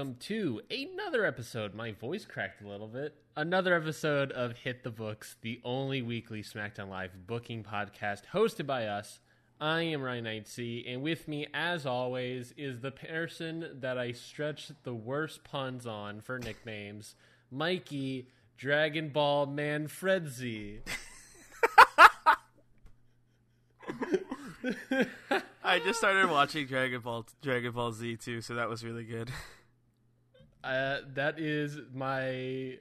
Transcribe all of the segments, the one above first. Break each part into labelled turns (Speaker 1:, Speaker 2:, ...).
Speaker 1: Welcome to another episode. My voice cracked a little bit. Another episode of Hit the Books, the only weekly SmackDown Live booking podcast hosted by us. I am Ryan Knightsey, and with me, as always, is the person that I stretch the worst puns on for nicknames, Mikey Dragon Ball Manfredzi.
Speaker 2: I just started watching Dragon Ball Dragon Ball Z too, so that was really good.
Speaker 1: Uh, that is my.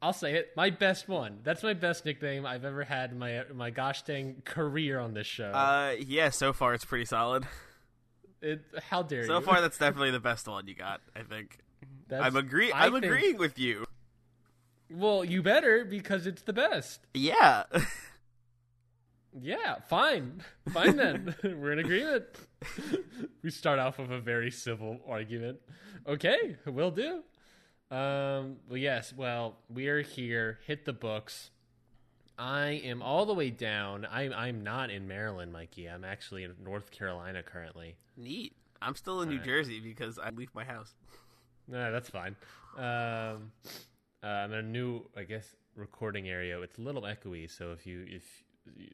Speaker 1: I'll say it. My best one. That's my best nickname I've ever had in my my gosh dang career on this show.
Speaker 2: Uh, yeah, so far it's pretty solid.
Speaker 1: it, how dare
Speaker 2: So
Speaker 1: you?
Speaker 2: far, that's definitely the best one you got. I think.
Speaker 1: That's-
Speaker 2: I'm agree.
Speaker 1: I
Speaker 2: I'm
Speaker 1: think-
Speaker 2: agreeing with you.
Speaker 1: Well, you better because it's the best.
Speaker 2: Yeah.
Speaker 1: Yeah, fine, fine then. We're in agreement. we start off with a very civil argument. Okay, will do. Um, well, yes. Well, we are here. Hit the books. I am all the way down. I'm I'm not in Maryland, Mikey. I'm actually in North Carolina currently.
Speaker 2: Neat. I'm still in New
Speaker 1: Alright.
Speaker 2: Jersey because I leave my house.
Speaker 1: No, that's fine. Um, uh, I'm in a new, I guess, recording area. It's a little echoey, so if you if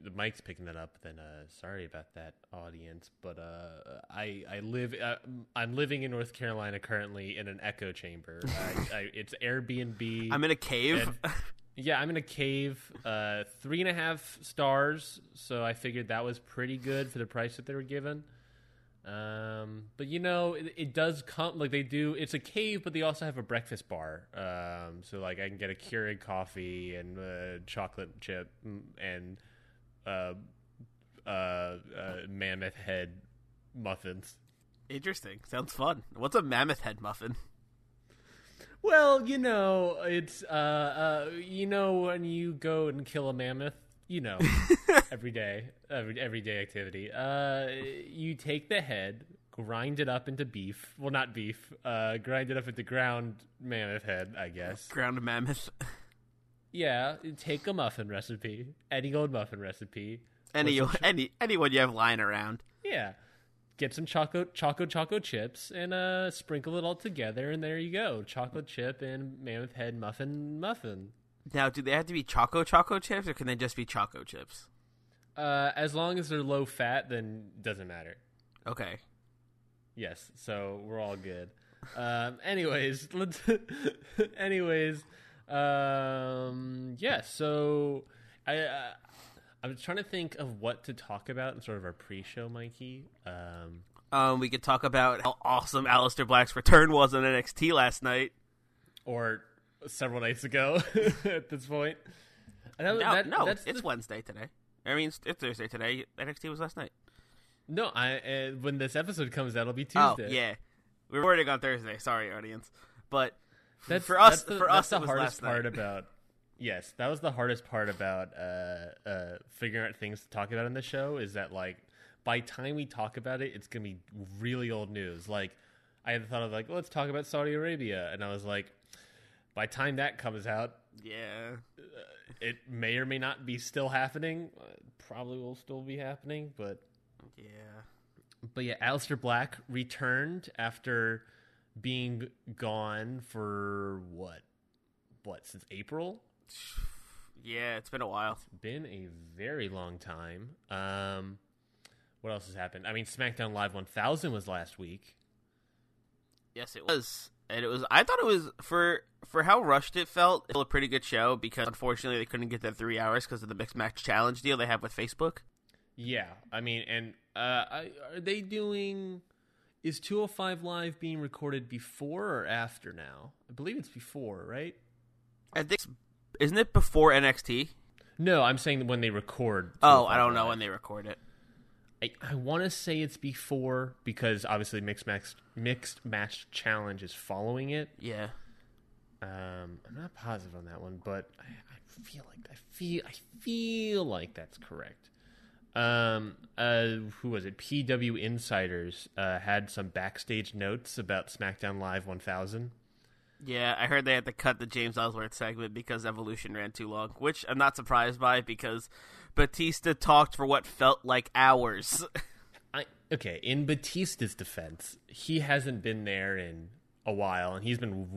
Speaker 1: the mic's picking that up, then uh, sorry about that, audience. But uh, I I live uh, I'm living in North Carolina currently in an echo chamber. I, I, it's Airbnb.
Speaker 2: I'm in a cave.
Speaker 1: And- yeah, I'm in a cave. Uh, three and a half stars. So I figured that was pretty good for the price that they were given. Um, but you know, it, it does come like they do. It's a cave, but they also have a breakfast bar. Um, so like I can get a Keurig coffee and uh, chocolate chip mm, and uh, uh, uh, mammoth head muffins.
Speaker 2: Interesting. Sounds fun. What's a mammoth head muffin?
Speaker 1: Well, you know, it's uh, uh, you know when you go and kill a mammoth, you know, every day, every everyday activity. Uh, you take the head, grind it up into beef. Well, not beef. Uh, grind it up into ground mammoth head, I guess.
Speaker 2: Ground mammoth.
Speaker 1: Yeah, take a muffin recipe, any old muffin recipe.
Speaker 2: Any
Speaker 1: Or
Speaker 2: any anyone you have lying around.
Speaker 1: Yeah. Get some chocolate choco choco chips and uh sprinkle it all together and there you go. Chocolate chip and mammoth head muffin muffin.
Speaker 2: Now, do they have to be choco choco chips, or can they just be choco chips?
Speaker 1: Uh as long as they're low fat then doesn't matter.
Speaker 2: Okay.
Speaker 1: Yes, so we're all good. Um anyways, let's anyways um yeah, so I uh, I'm trying to think of what to talk about in sort of our pre-show, Mikey. Um
Speaker 2: Um, we could talk about how awesome Aleister Black's return was on NXT last night.
Speaker 1: or several nights ago at this point. That-
Speaker 2: No,
Speaker 1: that-
Speaker 2: no,
Speaker 1: that's
Speaker 2: it's
Speaker 1: the-
Speaker 2: Wednesday today. I mean, it's Thursday today. NXT was last night.
Speaker 1: no. I uh, when this episode comes out, it'll be
Speaker 2: Oh,
Speaker 1: Tuesday.
Speaker 2: yeah. We're recording on Thursday. Sorry, audience. But
Speaker 1: that's
Speaker 2: for us,
Speaker 1: That's the,
Speaker 2: for us,
Speaker 1: the hardest part
Speaker 2: night.
Speaker 1: about. Yes, that was the hardest part about uh, uh, figuring out things to talk about in the show. Is that like by time we talk about it, it's gonna be really old news. Like I had the thought of like let's talk about Saudi Arabia, and I was like, by time that comes out,
Speaker 2: yeah,
Speaker 1: it may or may not be still happening. Uh, probably will still be happening, but
Speaker 2: yeah.
Speaker 1: but yeah, Aleister Black returned after being gone for what? What since April?
Speaker 2: Yeah, it's been a while.
Speaker 1: Been a very long time. Um, what else has happened? I mean, SmackDown Live 1000 was last week.
Speaker 2: Yes, it was, and it was. I thought it was for for how rushed it felt. It was a pretty good show because unfortunately they couldn't get that three hours because of the mixed match challenge deal they have with Facebook.
Speaker 1: Yeah, I mean, and uh, I, are they doing? Is 205 Live being recorded before or after now? I believe it's before, right?
Speaker 2: I think isn't it before NXT?
Speaker 1: No, I'm saying when they record.
Speaker 2: Oh, I don't know
Speaker 1: Live.
Speaker 2: when they record it.
Speaker 1: I, I want to say it's before because obviously mixed match mixed match challenge is following it.
Speaker 2: Yeah.
Speaker 1: Um, I'm not positive on that one, but I, I feel like I feel I feel like that's correct. Um, uh, who was it? PW Insiders uh, had some backstage notes about SmackDown Live 1000.
Speaker 2: Yeah, I heard they had to cut the James Ellsworth segment because Evolution ran too long, which I'm not surprised by because Batista talked for what felt like hours.
Speaker 1: I okay. In Batista's defense, he hasn't been there in a while, and he's been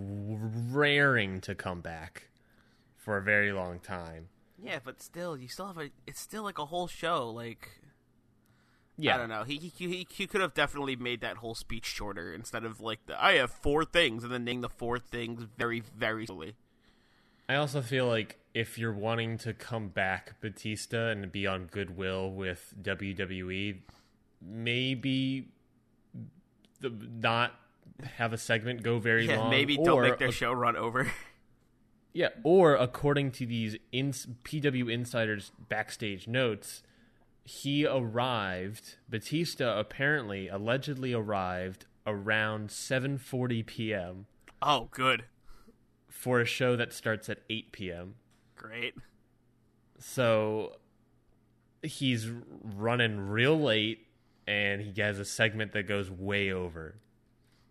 Speaker 1: raring to come back for a very long time.
Speaker 2: Yeah, but still, you still have a. It's still like a whole show. Like
Speaker 1: Yeah,
Speaker 2: I don't know. He he he, he could have definitely made that whole speech shorter instead of like the I have four things and then name the four things very very slowly.
Speaker 1: I also feel like if you're wanting to come back Batista and be on goodwill with WWE, maybe the, not have a segment go very
Speaker 2: Yeah,
Speaker 1: long.
Speaker 2: maybe don't make their
Speaker 1: a-
Speaker 2: show run over.
Speaker 1: Yeah, or according to these ins- PW Insiders backstage notes, he arrived. Batista apparently, allegedly arrived around 7:40 p.m.
Speaker 2: oh, good,
Speaker 1: for a show that starts at 8 p.m.
Speaker 2: great.
Speaker 1: So he's running real late, and he has a segment that goes way over.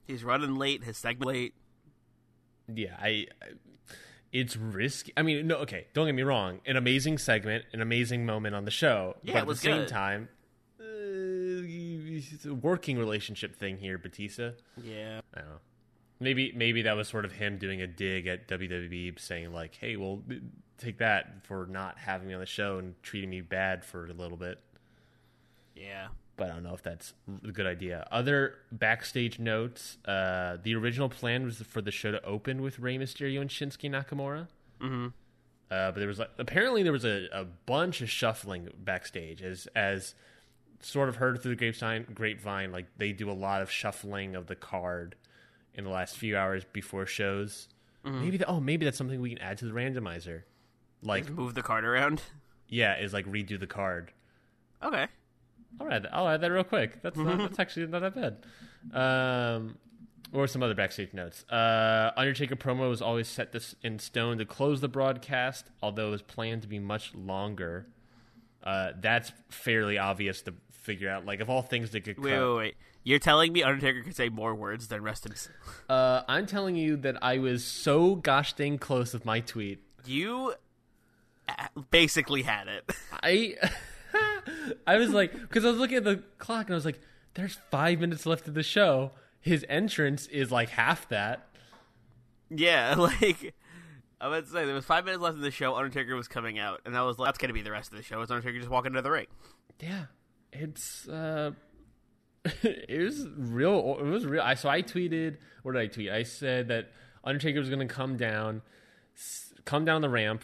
Speaker 2: He's running late. His segment late.
Speaker 1: Yeah, I. I it's risky. I mean, no, okay. Don't get me wrong. An amazing segment, an amazing moment on the show.
Speaker 2: Yeah,
Speaker 1: but at the same
Speaker 2: good.
Speaker 1: time, uh, it's a working relationship thing here, Batista.
Speaker 2: Yeah.
Speaker 1: I don't know. Maybe maybe that was sort of him doing a dig at WWE, saying like, "Hey, well, take that for not having me on the show and treating me bad for a little bit."
Speaker 2: Yeah.
Speaker 1: But I don't know if that's a good idea. Other backstage notes: uh, the original plan was for the show to open with Rey Mysterio and Shinsuke Nakamura.
Speaker 2: Mm-hmm.
Speaker 1: Uh, but there was like, apparently there was a, a bunch of shuffling backstage, as as sort of heard through the grapevine. Grapevine, like they do a lot of shuffling of the card in the last few hours before shows. Maybe that, oh maybe that's something we can add to the randomizer. Like
Speaker 2: Move the card around.
Speaker 1: yeah, is like redo the card.
Speaker 2: Okay.
Speaker 1: I'll add that. I'll add that real quick. That's not, that's actually not that bad. Um, or some other backstage notes. Uh, Undertaker promo was always set this in stone to close the broadcast, although it was planned to be much longer. Uh, that's fairly obvious to figure out. Like, of all things that could cut,
Speaker 2: Wait, wait, wait. You're telling me Undertaker could say more words than rest in.
Speaker 1: Uh, I'm telling you that I was so gosh dang close with my tweet.
Speaker 2: You basically had it.
Speaker 1: I I was like, because I was looking at the clock and I was like, there's five minutes left of the show. His entrance is like half that.
Speaker 2: yeah, like I was say there was five minutes left in the show. Undertaker was coming out, and I was like, "That's gonna be the rest of the show." Is Undertaker just walking into the ring?
Speaker 1: Yeah, it's uh, it was real. It was real. I so I tweeted. What did I tweet? I said that Undertaker was going to come down, come down the ramp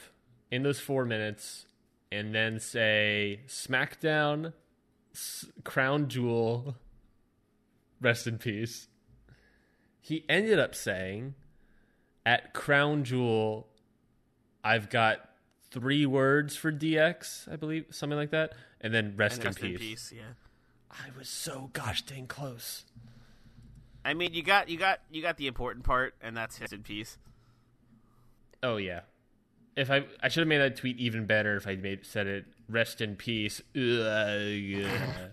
Speaker 1: in those four minutes, and then say SmackDown, s- Crown Jewel, rest in peace. He ended up saying, at Crown Jewel, I've got three words for DX, I believe, something like that, and then rest,
Speaker 2: And
Speaker 1: in,
Speaker 2: rest
Speaker 1: peace.
Speaker 2: in peace. Yeah.
Speaker 1: I was so gosh dang close.
Speaker 2: I mean, you got you got you got the important part, and that's rest in peace.
Speaker 1: Oh yeah. If I I should have made that tweet even better if I made said it rest in peace. Ugh, yeah.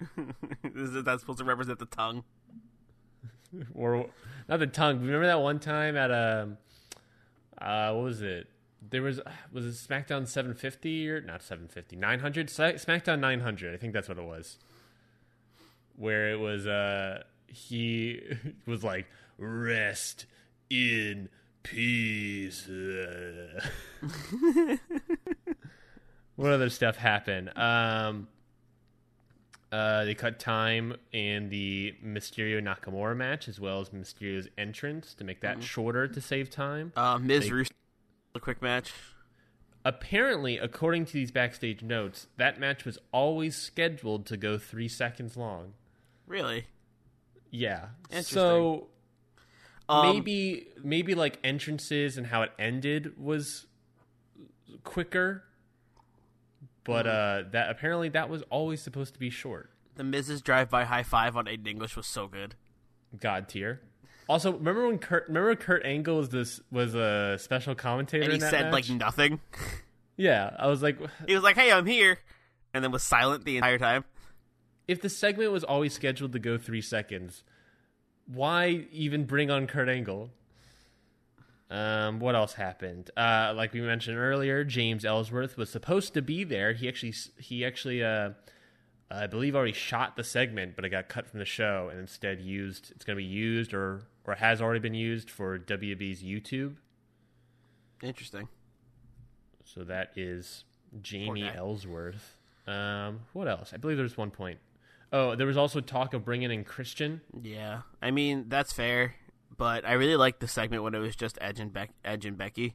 Speaker 2: Is that supposed to represent the tongue?
Speaker 1: or not the tongue. Remember that one time at um uh what was it? There was was it SmackDown 750 or not 750 900 SmackDown 900. I think that's what it was. Where it was uh he was like rest in peace. what other stuff happened? Um uh, they cut time in the Mysterio Nakamura match as well as Mysterio's entrance to make that shorter to save time.
Speaker 2: Uh, Ms.
Speaker 1: They-
Speaker 2: Russo, a quick match.
Speaker 1: Apparently, according to these backstage notes, that match was always scheduled to go three seconds long.
Speaker 2: Really?
Speaker 1: Yeah.
Speaker 2: Interesting.
Speaker 1: So
Speaker 2: Um,
Speaker 1: maybe maybe like entrances and how it ended was quicker. But
Speaker 2: Mm-hmm.
Speaker 1: uh that apparently that was always supposed to be short.
Speaker 2: the Mrs. drive-by high five on Aiden English was so good.
Speaker 1: God tier. Also, remember when Kurt remember Kurt Angle was this was a special commentator
Speaker 2: And he said like nothing.
Speaker 1: Yeah, I was like
Speaker 2: He was like, "Hey, I'm here," and then was silent the entire time.
Speaker 1: if the segment was always scheduled to go 3 seconds, why even bring on Kurt Angle? Um, what else happened? Uh, like we mentioned earlier, James Ellsworth was supposed to be there. He actually, he actually, uh, I believe, already shot the segment, but it got cut from the show and instead used. It's going to be used, or or has already been used for WB's YouTube.
Speaker 2: Interesting.
Speaker 1: So that is Jamie. Ellsworth. Um, what else? I believe there's one point. Oh, there was also talk of bringing in Christian.
Speaker 2: Yeah, I mean that's fair, but I really liked the segment when it was just Edge and Beck, Edge and Becky.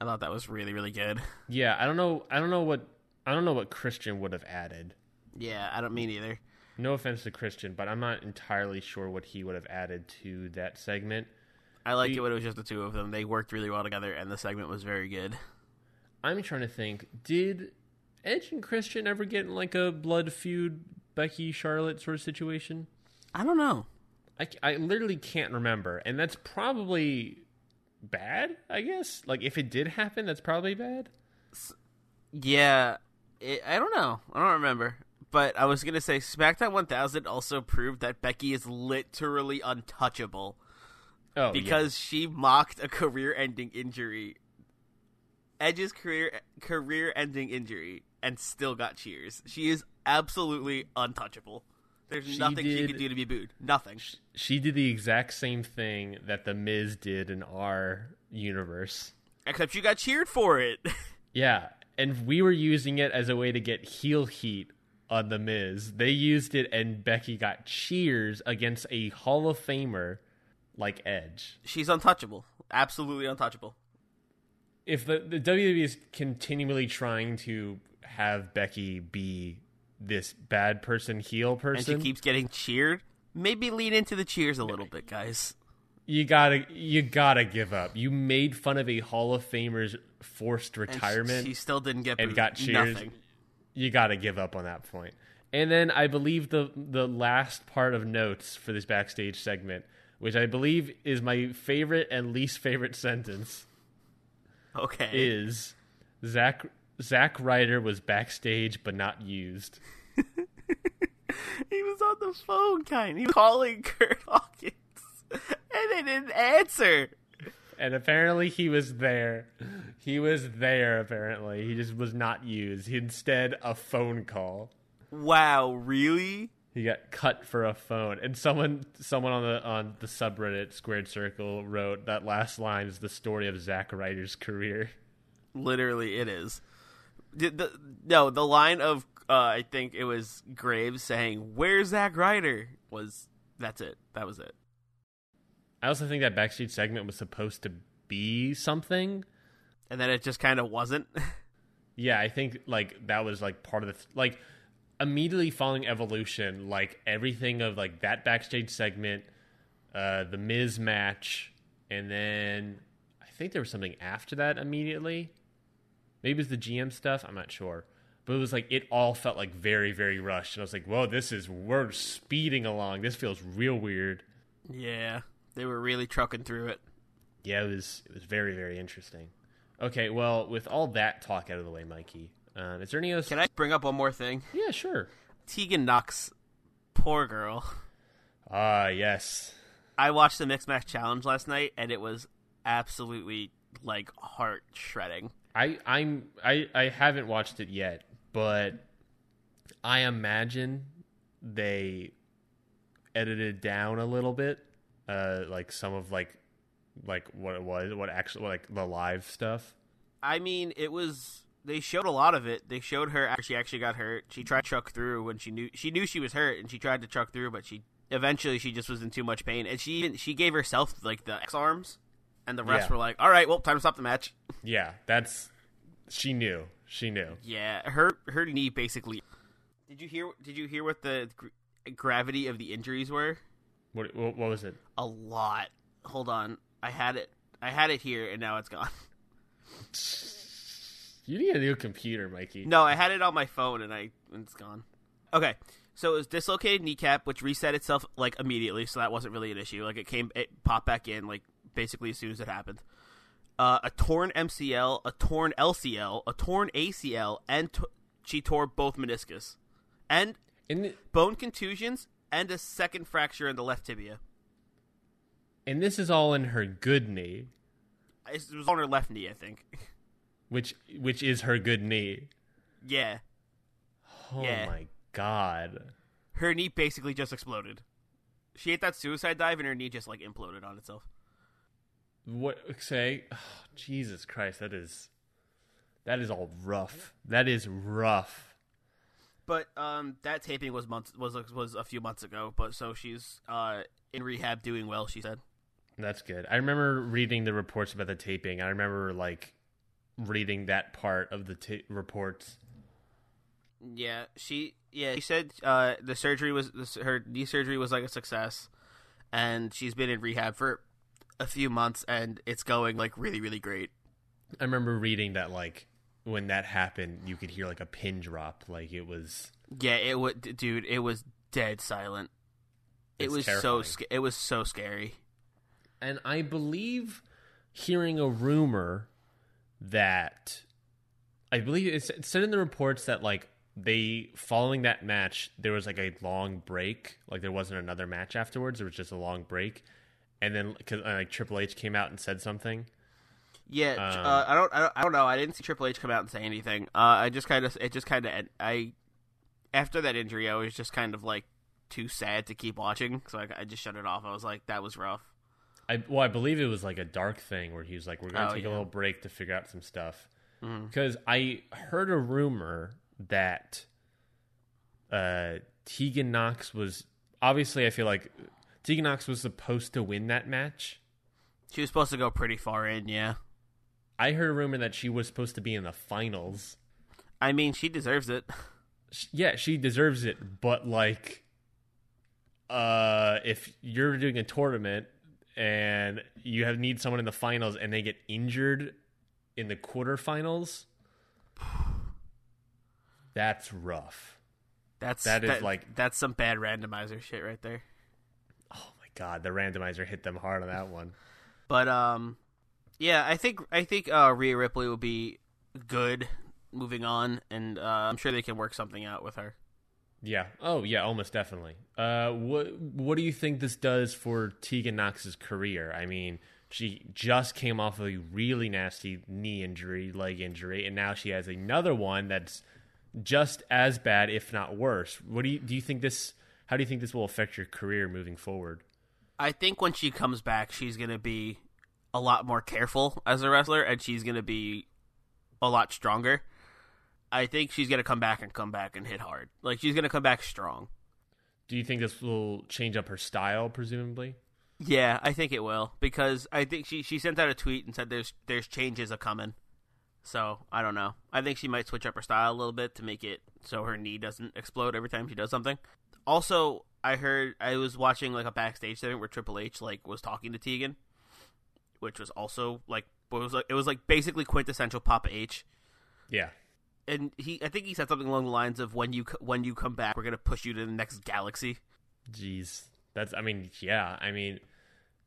Speaker 2: I thought that was really really good.
Speaker 1: Yeah, I don't know. I don't know what I don't know what Christian would have added.
Speaker 2: Yeah, I don't mean either.
Speaker 1: No offense to Christian, but I'm not entirely sure what he would have added to that segment.
Speaker 2: I liked
Speaker 1: The-
Speaker 2: it when it was just the two of them. They worked really well together, and the segment was very good.
Speaker 1: I'm trying to think. Did Edge and Christian ever get in like a blood feud, Becky Charlotte sort of situation?
Speaker 2: I don't know.
Speaker 1: I, I literally can't remember, and that's probably bad. I guess. Like if it did happen, that's probably bad.
Speaker 2: Yeah, it, I don't know. I don't remember. But I was gonna say SmackDown 1000 also proved that Becky is literally untouchable
Speaker 1: Oh,
Speaker 2: because she mocked a career-ending injury, Edge's career career-ending injury, and still got cheers. She is absolutely untouchable. There's
Speaker 1: She
Speaker 2: nothing she
Speaker 1: did-
Speaker 2: can do to be booed. Nothing.
Speaker 1: she did the exact same thing that the Miz did in our universe.
Speaker 2: Except you got cheered for it.
Speaker 1: Yeah, and we were using it as a way to get heel heat on the Miz. They used it, and Becky got cheers against a Hall of Famer like Edge.
Speaker 2: She's untouchable. Absolutely untouchable.
Speaker 1: If the the WWE is continually trying to have Becky be this bad person, heel person And
Speaker 2: she keeps getting cheered. Maybe lean into the cheers a little bit, guys.
Speaker 1: you gotta you gotta give up. You made fun of a Hall of Famer's forced
Speaker 2: And
Speaker 1: retirement.
Speaker 2: She still didn't get
Speaker 1: and
Speaker 2: booed.
Speaker 1: got cheers.
Speaker 2: Nothing.
Speaker 1: you got to give up on that point. And then I believe the the last part of notes for this backstage segment, which I believe is my favorite and least favorite sentence,
Speaker 2: Okay.
Speaker 1: is Zack Zack Ryder was backstage but not used.
Speaker 2: he was on the phone, kind. He was calling Curt Hawkins, and they didn't answer.
Speaker 1: And apparently he was there. He was there apparently. He just was not used. He instead a phone call.
Speaker 2: Wow, really?
Speaker 1: He got cut for a phone, and someone someone on the on the subreddit Squared Circle wrote that last line is the story of Zack Ryder's career.
Speaker 2: Literally, it is. The, the, no, the line of uh, I think it was Graves saying, "Where's Zack Ryder?" was that's it. That was it.
Speaker 1: I also think that backstage segment was supposed to be something.
Speaker 2: And then it just kind of wasn't.
Speaker 1: Yeah, I think like that was like part of the like immediately following Evolution, like everything of like that backstage segment, uh, the Miz match, and then I think there was something after that immediately. Maybe it was the GM stuff. I'm not sure, but it was like it all felt like very very rushed, and I was like, "Whoa, this is we're speeding along. This feels real weird."
Speaker 2: yeah, they were really trucking through it.
Speaker 1: Yeah, it was it was very very interesting. Okay, well, with all that talk out of the way, Mikey, um, is there any other?
Speaker 2: Can I bring up one more thing?
Speaker 1: Yeah, sure.
Speaker 2: Tegan Nox, poor girl.
Speaker 1: Ah, yes.
Speaker 2: I watched the Mixed Match Challenge last night, and it was absolutely like heart shredding.
Speaker 1: I I'm I I haven't watched it yet, but I imagine they edited down a little bit, uh, like some of like like what it was, what actually like the live stuff.
Speaker 2: I mean, it was. They showed a lot of it. They showed her after she actually got hurt. She tried to chuck through when she knew she knew she was hurt, and she tried to chuck through, but she eventually she just was in too much pain, and she even- she gave herself like the X arms, and the rest
Speaker 1: Yeah.
Speaker 2: were like, "All right, well, time to stop the match."
Speaker 1: Yeah, that's she knew. She knew.
Speaker 2: Yeah, her her knee basically. Did you hear? Did you hear what the gr- gravity of the injuries were?
Speaker 1: What, what what was it?
Speaker 2: A lot. Hold on. I had it. I had it here, and now it's gone.
Speaker 1: You need a new computer, Mikey.
Speaker 2: No, I had it on my phone, and I and it's gone. Okay. So it was dislocated kneecap, which reset itself like immediately, so that wasn't really an issue. Like it came, it popped back in like basically as soon as it happened. Uh, a torn MCL, a torn LCL, a torn ACL, and t- she tore both meniscus, and
Speaker 1: And th-
Speaker 2: bone contusions, and a second fracture in the left tibia.
Speaker 1: and this is all in her good knee,
Speaker 2: It was on her left knee, I think.
Speaker 1: which which is her good knee.
Speaker 2: yeah,
Speaker 1: Oh
Speaker 2: Yeah.
Speaker 1: my god.
Speaker 2: her knee basically just exploded. She hit that suicide dive, and her knee just like imploded on itself.
Speaker 1: What say? Oh, Jesus Christ, that is that is all rough. That is rough.
Speaker 2: But um, that taping was months was was a few months ago. But so she's uh in rehab, doing well. She said.
Speaker 1: That's good. I remember reading the reports about the taping. I remember like reading that part of the ta- reports.
Speaker 2: Yeah, she yeah she said uh the surgery was her knee surgery was like a success, and she's been in rehab for a few months, and it's going like really really great.
Speaker 1: I remember reading that like when that happened, you could hear like a pin drop. Like it was.
Speaker 2: Yeah, it would, dude. It was dead silent. It was so
Speaker 1: terrifying.
Speaker 2: sca- it was so scary.
Speaker 1: And I believe hearing a rumor that I believe it said in the reports that like they following that match there was like a long break, like there wasn't another match afterwards. There was just a long break, and then because uh, like Triple H came out and said something.
Speaker 2: Yeah,
Speaker 1: Um,
Speaker 2: uh, I, don't, I don't, I don't know. I didn't see Triple H come out and say anything. Uh, I just kind of, it just kind of, I after that injury, I was just kind of like too sad to keep watching, so I, I just shut it off. I was like, that was rough.
Speaker 1: I well, I believe it was like a dark thing where he was like, "We're gonna
Speaker 2: Oh,
Speaker 1: take a little break to figure out some stuff." Because I heard a rumor that uh, Tegan Nox was obviously. I feel like Tegan Nox was supposed to win that match.
Speaker 2: She was supposed to go pretty far in, yeah.
Speaker 1: I heard a rumor that she was supposed to be in the finals.
Speaker 2: I mean, she deserves it.
Speaker 1: Yeah, she deserves it, but like, uh, if you're doing a tournament and you have need someone in the finals and they get injured in the quarterfinals, that's rough.
Speaker 2: That's
Speaker 1: That is like-
Speaker 2: that's some bad randomizer shit right there.
Speaker 1: God, the randomizer hit them hard on that one.
Speaker 2: But um, yeah, I think I think uh, Rhea Ripley will be good moving on, and uh, I'm sure they can work something out with her.
Speaker 1: Yeah. Oh yeah, almost definitely. Uh, what what do you think this does for Tegan Nox's career? I mean, she just came off of a really nasty knee injury, leg injury, and now she has another one that's just as bad, if not worse. What do you do? You think this? How do you think this will affect your career moving forward?
Speaker 2: I think when she comes back, she's gonna be a lot more careful as a wrestler, and she's gonna be a lot stronger. I think she's gonna come back and come back and hit hard. Like she's gonna come back strong.
Speaker 1: Do you think this will change up her style, presumably?
Speaker 2: Yeah, I think it will because I think she she sent out a tweet and said there's there's changes a coming. So I don't know. I think she might switch up her style a little bit to make it so her knee doesn't explode every time she does something. Also, I heard I was watching like a backstage segment where Triple H like was talking to Tegan, which was also like it was like it was like basically quintessential Papa H.
Speaker 1: Yeah.
Speaker 2: And he, I think he said something along the lines of when you when you come back, we're gonna push you to the next galaxy.
Speaker 1: Jeez. That's. I mean, yeah. I mean,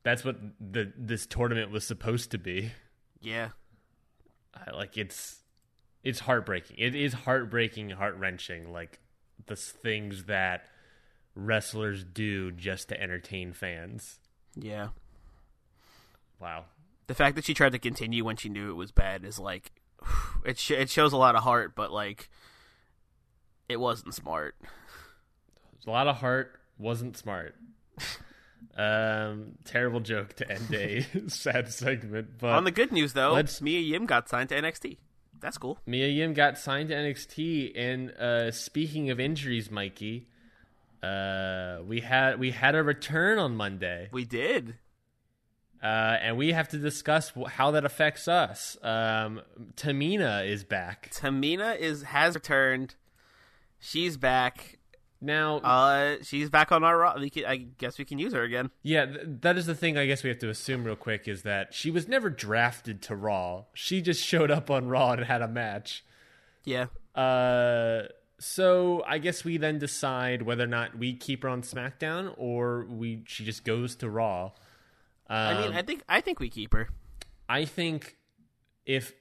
Speaker 1: that's what the this tournament was supposed to be.
Speaker 2: Yeah,
Speaker 1: I- like it's it's heartbreaking. It is heartbreaking, heart wrenching. Like the things that wrestlers do just to entertain fans.
Speaker 2: yeah.
Speaker 1: Wow.
Speaker 2: the fact that she tried to continue when she knew it was bad is like it sh- it shows a lot of heart but like it wasn't smart
Speaker 1: A lot of heart wasn't smart. um, terrible joke to end a sad segment. But
Speaker 2: on the good news though
Speaker 1: let's-
Speaker 2: Mia Yim got signed to NXT that's cool
Speaker 1: Mia Yim got signed to NXT. And uh, speaking of injuries, Mikey, uh, we had we had a return on Monday.
Speaker 2: we did
Speaker 1: uh, and we have to discuss how that affects us. Um, Tamina is back.
Speaker 2: Tamina is has returned she's back
Speaker 1: Now,
Speaker 2: Uh, she's back on our. Can, I guess we can use her again.
Speaker 1: yeah, th- that is the thing. I guess we have to assume real quick is that she was never drafted to Raw. She just showed up on Raw and had a match.
Speaker 2: Yeah.
Speaker 1: Uh, so I guess we then decide whether or not we keep her on SmackDown or we she just goes to Raw.
Speaker 2: I mean,
Speaker 1: Um,
Speaker 2: I think I think we keep her.
Speaker 1: I think if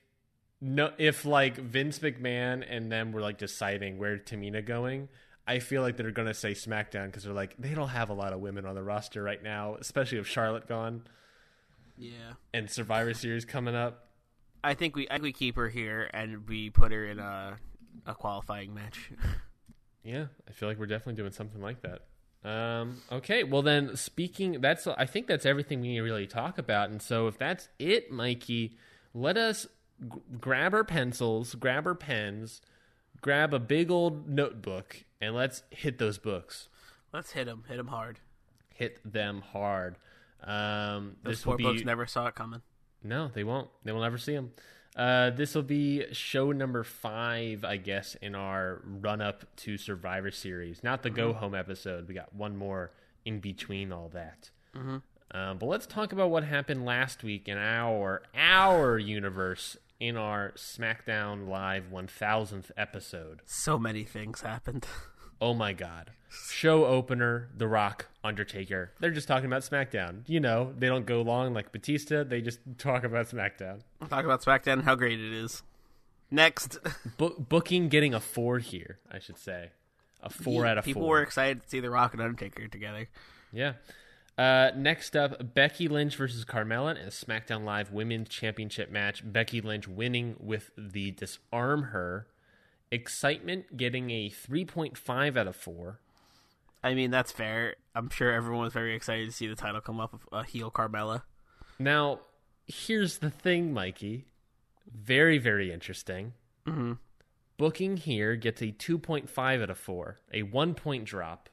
Speaker 1: no, if like Vince McMahon and them were like deciding where Tamina going, I feel like they're gonna say SmackDown because they're like they don't have a lot of women on the roster right now, especially with Charlotte gone
Speaker 2: Yeah.
Speaker 1: and Survivor Series coming up.
Speaker 2: I think we I think we keep her here and we put her in a a qualifying match.
Speaker 1: Yeah, I feel like we're definitely doing something like that. Um, okay, well then, speaking, that's I think that's everything we need to really talk about. And so, if that's it, Mikey, let us g- grab our pencils, grab our pens, grab a big old notebook, and let's hit those books.
Speaker 2: Let's hit them. Hit them hard.
Speaker 1: Hit them hard. Um,
Speaker 2: Those
Speaker 1: this will
Speaker 2: poor
Speaker 1: be
Speaker 2: folks never saw it coming.
Speaker 1: no, they won't. They will never see them. Uh, this will be show number five, I guess, in our run up to Survivor Series. Not the go home episode. We got one more in between all that. Um, but let's talk about what happened last week in our our universe in our SmackDown Live 1000th episode.
Speaker 2: So many things happened.
Speaker 1: Oh my God. Show opener, The Rock, Undertaker. They're just talking about SmackDown. You know, they don't go long like Batista. They just talk about SmackDown.
Speaker 2: Talk about SmackDown and how great it is. Next,
Speaker 1: Bo- booking getting a four here, I should say. A four out of
Speaker 2: people
Speaker 1: four.
Speaker 2: were excited to see The Rock and Undertaker together.
Speaker 1: Yeah. Uh, next up, Becky Lynch versus Carmella in a SmackDown Live Women's Championship match. Becky Lynch winning with the disarm her. Excitement getting a 3.5 out of 4.
Speaker 2: I mean, that's fair. I'm sure everyone was very excited to see the title come up with a heel Carmella.
Speaker 1: Now, here's the thing, Mikey. Very, very interesting.
Speaker 2: Mhm.
Speaker 1: Booking here gets a 2.5 out of 4, a one point drop.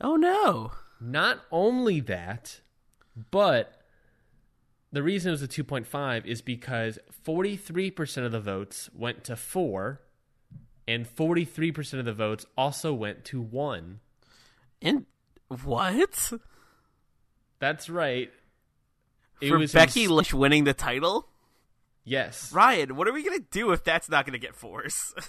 Speaker 2: Oh no!
Speaker 1: Not only that, but the reason it was a 2.5 is because 43% of the votes went to 4 and 43% of the votes also went to 1.
Speaker 2: And what?
Speaker 1: That's right. It
Speaker 2: For
Speaker 1: was
Speaker 2: Becky
Speaker 1: ins-
Speaker 2: Lynch winning the title?
Speaker 1: yes.
Speaker 2: Ryan, what are we gonna do if that's not gonna get fours?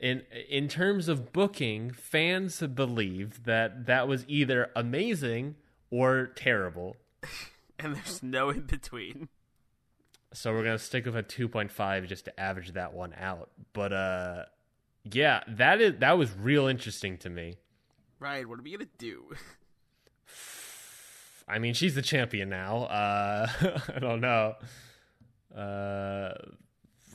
Speaker 1: In in terms of booking, fans believed that that was either amazing or terrible.
Speaker 2: and there's no in between.
Speaker 1: So we're gonna stick with a two point five just to average that one out. But uh, yeah, that is that was real interesting to me.
Speaker 2: Ryan, what are we gonna do?
Speaker 1: I mean, she's the champion now. Uh, I don't know. Uh,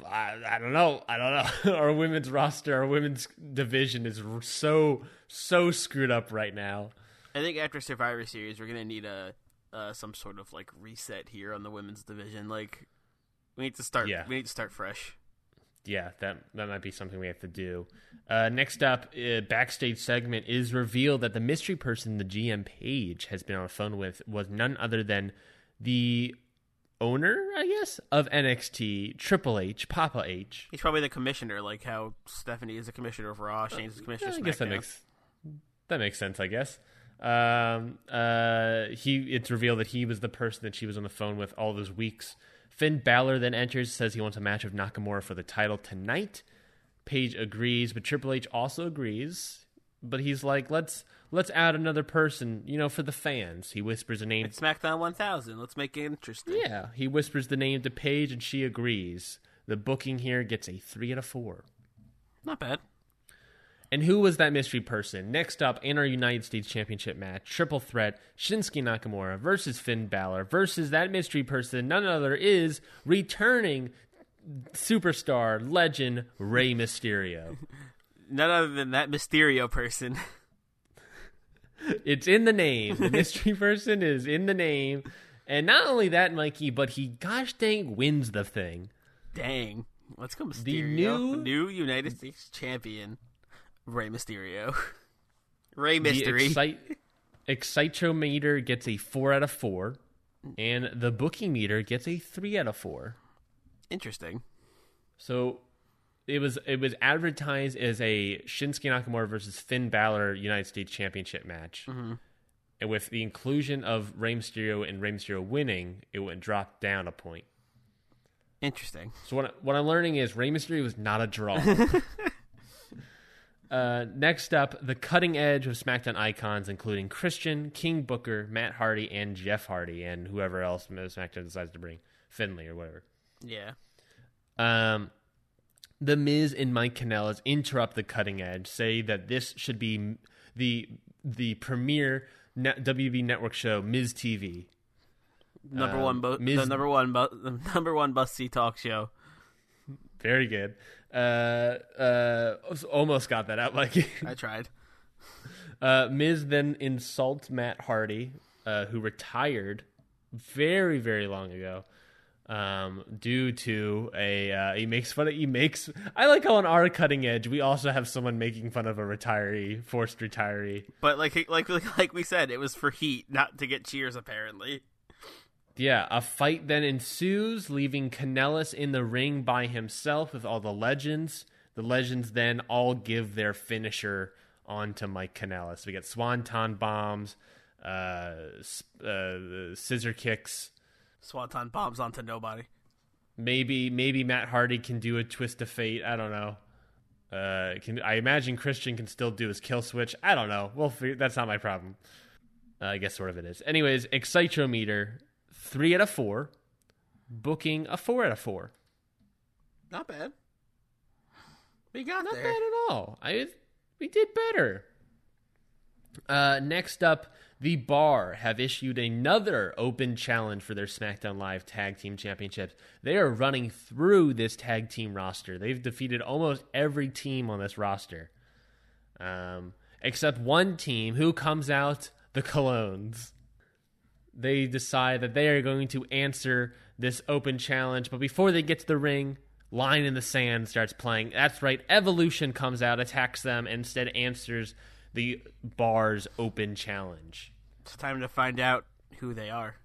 Speaker 1: I, I don't know. I don't know. our women's roster, our women's division is r- so so screwed up right now.
Speaker 2: I think after Survivor Series, we're gonna need a uh, some sort of like reset here on the women's division. Like, we need to start.
Speaker 1: Yeah.
Speaker 2: We need to start fresh.
Speaker 1: Yeah, that that might be something we have to do. Uh, next up, uh, backstage segment is revealed that the mystery person the GM page has been on the phone with was none other than the owner, I guess, of NXT, Triple H, Papa H.
Speaker 2: He's probably the commissioner, like how Stephanie is the commissioner of Raw, Shane's the commissioner.
Speaker 1: Yeah, I guess that makes that makes sense. I guess. Um, uh, he it's revealed that he was the person that she was on the phone with all those weeks. Finn Balor then enters, says he wants a match with Nakamura for the title tonight. Paige agrees, but Triple H also agrees. But he's like, let's let's add another person, you know, for the fans. He whispers a name.
Speaker 2: It's SmackDown 1000. Let's make it interesting.
Speaker 1: Yeah, he whispers the name to Paige, and she agrees. The booking here gets a three out of four.
Speaker 2: Not bad.
Speaker 1: And who was that mystery person? Next up in our United States Championship match, triple threat, Shinsuke Nakamura versus Finn Balor versus that mystery person. None other is returning superstar legend Rey Mysterio.
Speaker 2: None other than that Mysterio person.
Speaker 1: It's in the name. The mystery person is in the name. And not only that, Mikey, but he gosh dang wins the thing.
Speaker 2: Dang. Let's go Mysterio.
Speaker 1: The new-
Speaker 2: new United States champion, Rey Mysterio. Rey Mystery.
Speaker 1: excite Excitometer gets a four out of four, and the booking meter gets a three out of four.
Speaker 2: Interesting.
Speaker 1: So it was it was advertised as a Shinsuke Nakamura versus Finn Balor United States Championship match.
Speaker 2: Mm-hmm.
Speaker 1: And with the inclusion of Rey Mysterio and Rey Mysterio winning, it went drop down a point.
Speaker 2: Interesting.
Speaker 1: So what what I'm learning is Rey Mysterio was not a draw. uh, next up, the cutting edge of SmackDown icons, including Christian, King Booker, Matt Hardy, and Jeff Hardy, and whoever else SmackDown decides to bring, Finlay or whatever.
Speaker 2: Yeah.
Speaker 1: Um, the Miz and Mike Kanellis interrupt the cutting edge, say that this should be the the premier net, WB network show, Miz TV.
Speaker 2: Number
Speaker 1: Um,
Speaker 2: one, bu-
Speaker 1: Miz-
Speaker 2: the number one, bu- the number one busty talk show.
Speaker 1: Very good. Uh, uh, almost got that out, Mikey.
Speaker 2: I tried.
Speaker 1: Uh, Miz then insults Matt Hardy, uh, who retired very, very long ago, um, due to a uh, he makes fun of he makes. I like how on our cutting edge we also have someone making fun of a retiree, forced retiree.
Speaker 2: But like, like, like we said, it was for heat, not to get cheers. Apparently,
Speaker 1: Yeah, a fight then ensues, leaving Kanellis in the ring by himself with all the legends. The legends then all give their finisher onto Mike Kanellis. We get swanton bombs, uh, uh, scissor kicks.
Speaker 2: Swanton bombs onto nobody.
Speaker 1: Maybe maybe Matt Hardy can do a twist of fate. I don't know. Uh, can I imagine Christian can still do his kill switch? I don't know. We'll figure, that's not my problem. Uh, I guess sort of it is. Anyways, Excitrometer three out of four, booking a four out of four.
Speaker 2: Not bad. We got
Speaker 1: Not
Speaker 2: there.
Speaker 1: bad at all. I we did better. Uh, next up, the Bar have issued another open challenge for their SmackDown Live Tag Team Championships. They are running through this tag team roster. They've defeated almost every team on this roster, um, except one team who comes out the Colóns. They decide that they are going to answer this open challenge, but before they get to the ring, Line in the Sand starts playing. That's right, Evolution comes out, attacks them, and instead answers the bar's open challenge.
Speaker 2: It's time to find out who they are.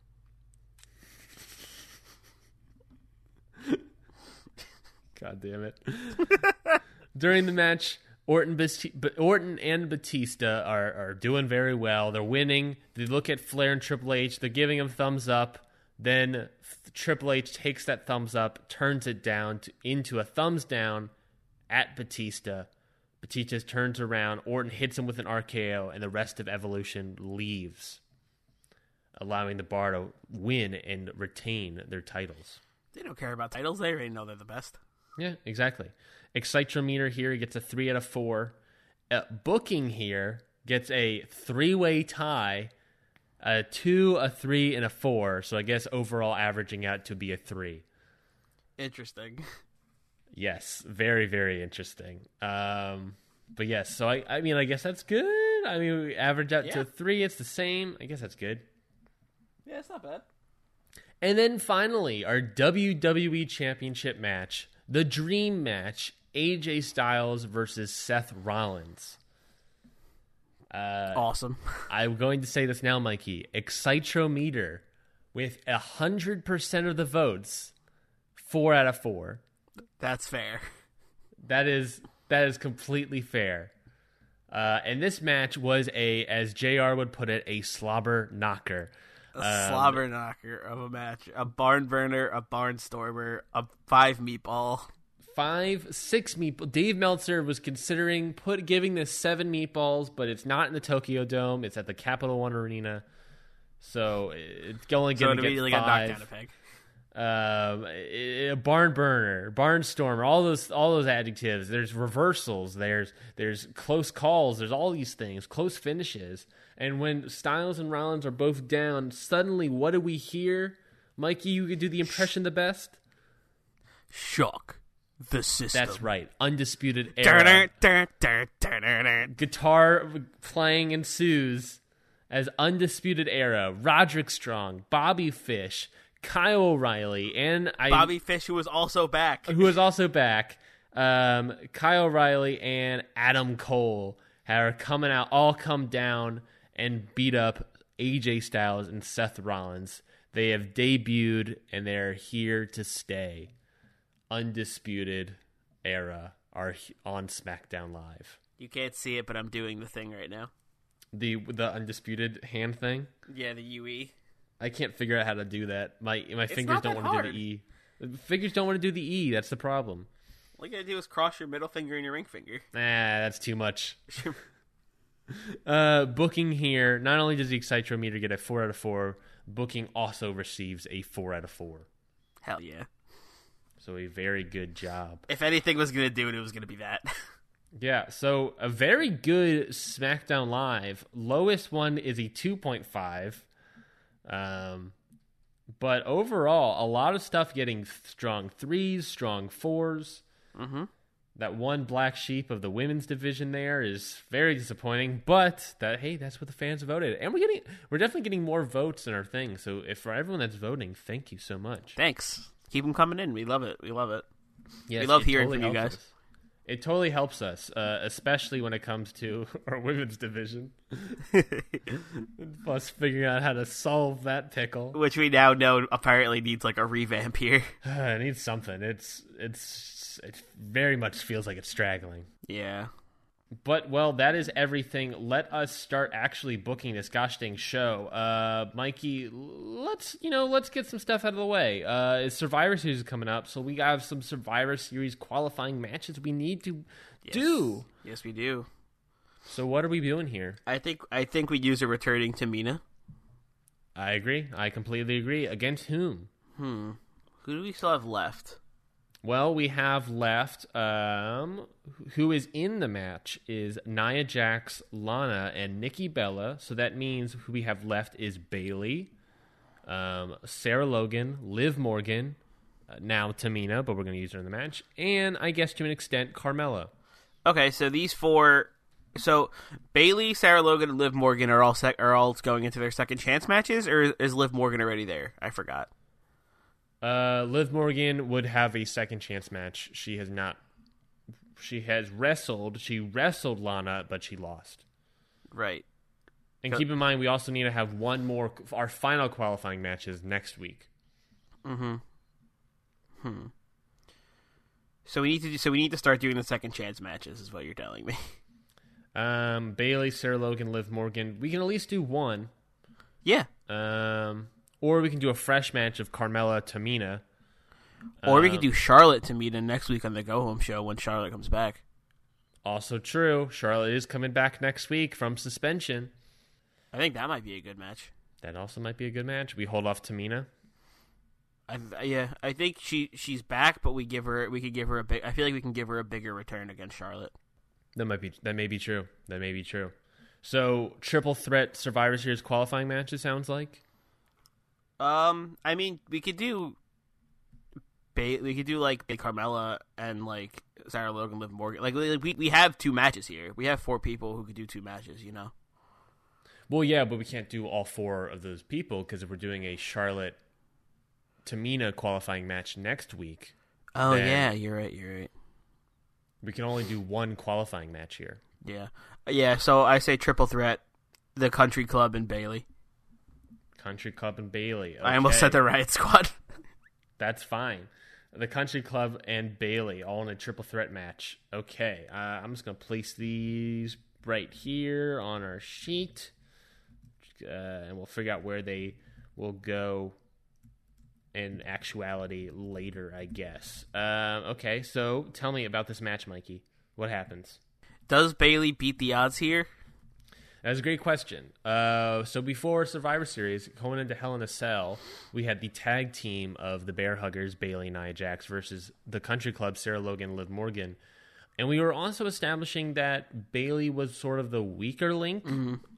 Speaker 1: God damn it. During the match, Orton, Orton and Batista are, are doing very well. They're winning. They look at Flair and Triple H. They're giving them thumbs up. Then Triple H takes that thumbs up, turns it down to, into a thumbs down at Batista. Batista turns around. Orton hits him with an RKO, and the rest of Evolution leaves, allowing the bar to win and retain their titles.
Speaker 2: They don't care about titles. They already know they're the best.
Speaker 1: Yeah, exactly. Excitrometer here gets a three out of four. Uh, booking here gets a three-way tie, a two, a three, and a four. So I guess overall averaging out to be a three.
Speaker 2: Interesting.
Speaker 1: Yes, very, very interesting. Um, but yes, so I, I mean, I guess that's good. I mean, we average out to
Speaker 2: Yeah.
Speaker 1: a three. It's the same. I guess that's good.
Speaker 2: Yeah, it's not bad.
Speaker 1: And then finally, our WWE Championship match, the Dream Match, AJ Styles versus Seth Rollins.
Speaker 2: awesome.
Speaker 1: I'm going to say this now, Mikey. Excitrometer with hundred percent of the votes, four out of four.
Speaker 2: That's fair.
Speaker 1: That is that is completely fair. Uh, and this match was a, as Jr. would put it, a slobber knocker.
Speaker 2: A slobber knocker of a match. A barn burner, a barnstormer, a five meatball.
Speaker 1: Five, six meatball. Dave Meltzer was considering put giving this seven meatballs, but it's not in the Tokyo Dome. It's at the Capital One Arena, so it's only
Speaker 2: So
Speaker 1: going
Speaker 2: it
Speaker 1: to get
Speaker 2: immediately got knocked down a
Speaker 1: five. Um, a barn burner, barnstormer, all those all those adjectives. There's reversals. There's there's close calls. There's all these things. Close finishes. And when Styles and Rollins are both down, suddenly what do we hear? Mikey, you could do the impression the best.
Speaker 2: Shock the system.
Speaker 1: That's right. Undisputed era. Guitar playing ensues as Undisputed Era, Roderick Strong, Bobby Fish, Kyle O'Reilly, and I,
Speaker 2: Bobby Fish, who was also back.
Speaker 1: Who was also back, um, Kyle O'Reilly and Adam Cole are coming out, all come down and beat up AJ Styles and Seth Rollins. They have debuted and they're here to stay. Undisputed era are on SmackDown Live.
Speaker 2: You can't see it, but I'm doing the thing right now.
Speaker 1: The the undisputed hand thing.
Speaker 2: Yeah, the. UE.
Speaker 1: I can't figure out how to do that. My my fingers don't want to do the E. The fingers don't want to do the E. That's the problem.
Speaker 2: All you gotta do is cross your middle finger and your ring finger.
Speaker 1: Nah, that's too much. Uh, booking here. Not only does the Excitometer get a four out of four, booking also receives a four out of four.
Speaker 2: Hell yeah.
Speaker 1: So a very good job.
Speaker 2: If anything was gonna do it, it was gonna be that.
Speaker 1: Yeah, so a very good SmackDown Live. Lowest one is a 2.5. Um, but overall, a lot of stuff getting strong threes, strong 4s
Speaker 2: mm-hmm.
Speaker 1: That one black sheep of the women's division there is very disappointing. But that hey, that's what the fans voted, and we're getting we're definitely getting more votes in our thing. So if for everyone that's voting, thank you so much.
Speaker 2: Thanks. Keep them coming in. We love it. We love it.
Speaker 1: Yes,
Speaker 2: We love hearing from you guys.
Speaker 1: us. It totally helps us, uh, especially when it comes to our women's division. Plus, figuring out how to solve that pickle.
Speaker 2: Which we now know apparently needs like a revamp here.
Speaker 1: it needs something. It's it's it very much feels like it's straggling.
Speaker 2: Yeah.
Speaker 1: But well, that is everything. Let us start actually booking this gosh dang show. Uh, Mikey, let's you know let's get some stuff out of the way. Uh, it's Survivor Series is coming up, so we have some Survivor Series qualifying matches we need to do.
Speaker 2: Yes, we do.
Speaker 1: So what are we doing here?
Speaker 2: I think I think we use a returning Tamina.
Speaker 1: I agree. I completely agree. Against whom? Hmm.
Speaker 2: Who do we still have left?
Speaker 1: Well, we have left. Um, who is in the match is Nia Jax, Lana, and Nikki Bella. So that means who we have left is Bayley, um, Sarah Logan, Liv Morgan, uh, now Tamina, but we're going to use her in the match, and I guess to an extent Carmella.
Speaker 2: Okay, so these four so Bayley, Sarah Logan, and Liv Morgan are all sec- are all going into their second chance matches, or is Liv Morgan already there? I forgot.
Speaker 1: Uh, Liv Morgan would have a second chance match. She has not. She has wrestled. She wrestled Lana, but she lost.
Speaker 2: Right.
Speaker 1: And keep in mind, we also need to have one more. Our final qualifying matches next week. Mm-hmm. Hmm.
Speaker 2: So we need to do, so we need to start doing the second chance matches, is what you're telling me.
Speaker 1: Um, Bayley, Sarah Logan, Liv Morgan. We can at least do one.
Speaker 2: yeah.
Speaker 1: Um, or we can do a fresh match of Carmella, Tamina.
Speaker 2: Or we could
Speaker 1: Um,
Speaker 2: do Charlotte to meet next week on the Go Home show when Charlotte comes back.
Speaker 1: Also true. Charlotte is coming back next week from suspension.
Speaker 2: I think that might be a good match.
Speaker 1: That also might be a good match. We hold off Tamina.
Speaker 2: I, yeah, I think she she's back, but we give her we could give her a big. I feel like we can give her a bigger return against Charlotte.
Speaker 1: That might be. That may be true. That may be true. So triple threat Survivor Series qualifying match. It sounds like.
Speaker 2: Um, I mean, we could do. Ba- we could do like Carmella and like Sarah Logan, Liv Morgan. Like we we we have two matches here. We have four people who could do two matches. You know.
Speaker 1: Well, yeah, but we can't do all four of those people because if we're doing a Charlotte Tamina qualifying match next week,
Speaker 2: Oh yeah, you're right. You're right.
Speaker 1: we can only do one qualifying match here.
Speaker 2: Yeah, yeah. So I say triple threat, the Country Club and Bayley.
Speaker 1: Country Club and Bayley.
Speaker 2: I almost said the Riot Squad.
Speaker 1: That's fine. The Country Club and Bayley all in a triple threat match. Okay, uh, I'm just gonna place these right here on our sheet, uh, and we'll figure out where they will go in actuality later, I guess. Um, okay, so tell me about this match, Mikey. What happens?
Speaker 2: Does Bayley beat the odds here?
Speaker 1: That's a great question. Uh, so before Survivor Series, going into Hell in a Cell, we had the tag team of the Bear Huggers, Bayley and Nia Jax, versus the Country Club, Sarah Logan, Liv Morgan. And we were also establishing that Bayley was sort of the weaker link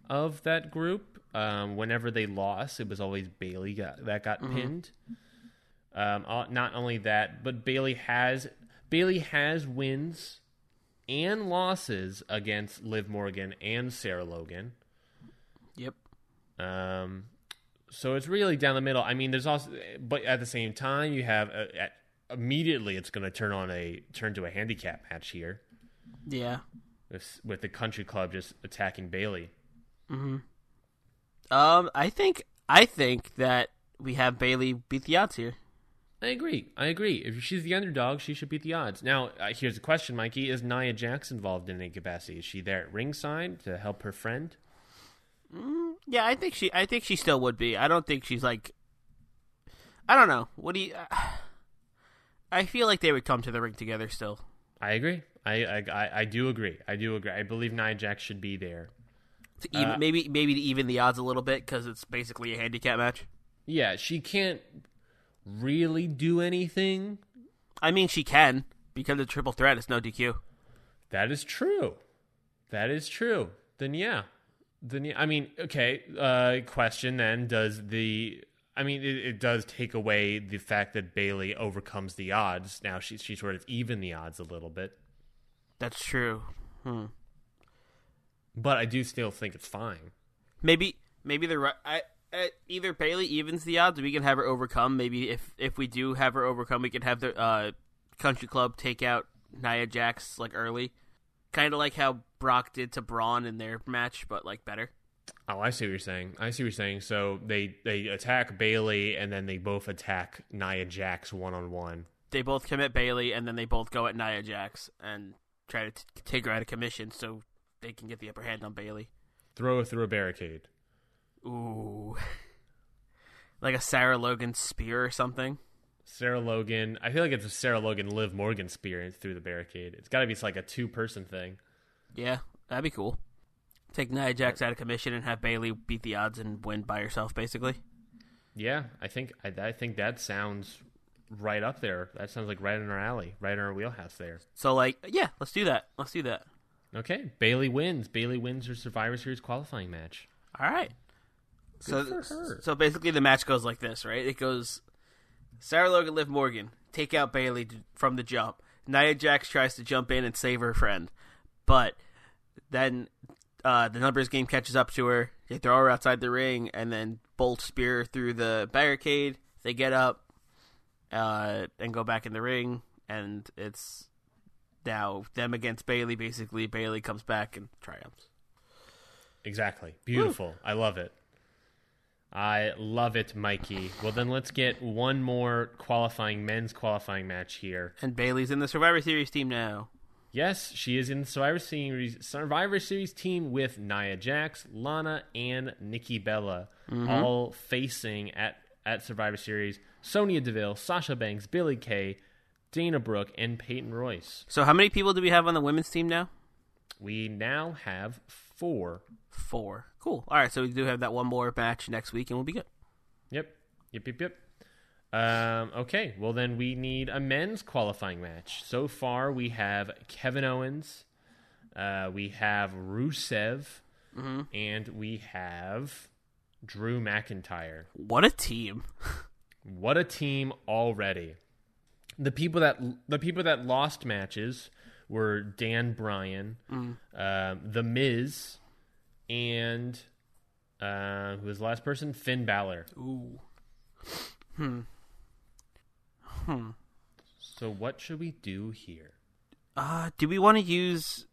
Speaker 1: of that group. Um, whenever they lost, it was always Bayley got, that got pinned. Um, uh, not only that, but Bayley has Bayley has wins and losses against Liv Morgan and Sarah Logan.
Speaker 2: Yep.
Speaker 1: Um, so it's really down the middle. I mean, there's also, but at the same time, you have uh at, immediately it's going to turn on a turn to a handicap match here
Speaker 2: Yeah.
Speaker 1: with, with the Country Club just attacking Bayley. Hmm.
Speaker 2: Um, I think I think that we have Bayley beat the odds here.
Speaker 1: I agree. I agree. If she's the underdog, she should beat the odds. Now, uh, here's a question, Mikey: Is Nia Jax involved in any capacity? Is she there at ringside to help her friend?
Speaker 2: Yeah, I think she. I think she still would be. I don't think she's like. I don't know. What do you? I feel like they would come to the ring together still.
Speaker 1: I agree. I I, I, I do agree. I do agree. I believe Nia Jax should be there.
Speaker 2: To even,
Speaker 1: Uh,
Speaker 2: maybe maybe to even the odds a little bit because it's basically a handicap match.
Speaker 1: Yeah, she can't really do anything.
Speaker 2: I mean, she can because the triple threat. is no DQ.
Speaker 1: That is true. That is true. Then yeah. Then yeah. I mean, okay. Uh, question then: Does the I mean, it, it does take away the fact that Bayley overcomes the odds. Now she she sort of even the odds a little bit,
Speaker 2: That's true. Hmm.
Speaker 1: but I do still think it's fine.
Speaker 2: Maybe maybe the I, either Bayley evens the odds, we can have her overcome. Maybe if if we do have her overcome, we can have the uh, Country Club take out Nia Jax like early, kind of like how Brock did to Braun in their match, but like better.
Speaker 1: Oh, I see what you're saying. I see what you're saying. So they they attack Bayley, and then they both attack Nia Jax one on one.
Speaker 2: They both commit Bayley, and then they both go at Nia Jax and try to t- take her out of commission, so they can get the upper hand on Bayley.
Speaker 1: Throw her through a barricade.
Speaker 2: Ooh, like a Sarah Logan spear or something.
Speaker 1: Sarah Logan. I feel like it's a Sarah Logan Liv Morgan spear through the barricade. It's got to be like a two person thing.
Speaker 2: Yeah, that'd be cool. Take Nia Jax out of commission and have Bayley beat the odds and win by herself, basically.
Speaker 1: Yeah, I think I, I think that sounds right up there. That sounds like right in our alley, right in our wheelhouse there.
Speaker 2: So, like, yeah, let's do that. Let's do that.
Speaker 1: Okay, Bayley wins. Bayley wins her Survivor Series qualifying match.
Speaker 2: All right. So, so basically, the match goes like this, right? It goes Sarah Logan, Liv Morgan take out Bayley from the jump. Nia Jax tries to jump in and save her friend, but then uh, the numbers game catches up to her. They throw her outside the ring and then bolt spear through the barricade. They get up uh, and go back in the ring, and it's now them against Bayley. Basically, Bayley comes back and triumphs.
Speaker 1: Exactly. Beautiful. I love it. I love it, Mikey. Well, then let's get one more qualifying men's qualifying match here.
Speaker 2: And Bayley's in the Survivor Series team now.
Speaker 1: Yes, she is in the Survivor Series Survivor Series team with Nia Jax, Lana, and Nikki Bella, mm-hmm. all facing at at Survivor Series Sonya Deville, Sasha Banks, Billie Kay, Dana Brooke, and Peyton Royce.
Speaker 2: So, how many people do we have on the women's team now?
Speaker 1: We now have four.
Speaker 2: Four. Cool. All right, so we do have that one more match next week, and we'll be good.
Speaker 1: Yep, yep, yep, yep. Um, okay, well then we need a men's qualifying match. So far, we have Kevin Owens, uh, we have Rusev, and we have Drew McIntyre.
Speaker 2: What a team!
Speaker 1: What a team already. The people that the people that lost matches were Dan Bryan, um, The Miz, and uh, who was the last person? Finn Balor.
Speaker 2: Ooh. Hmm. Hmm.
Speaker 1: So what should we do here?
Speaker 2: Uh, do we want to use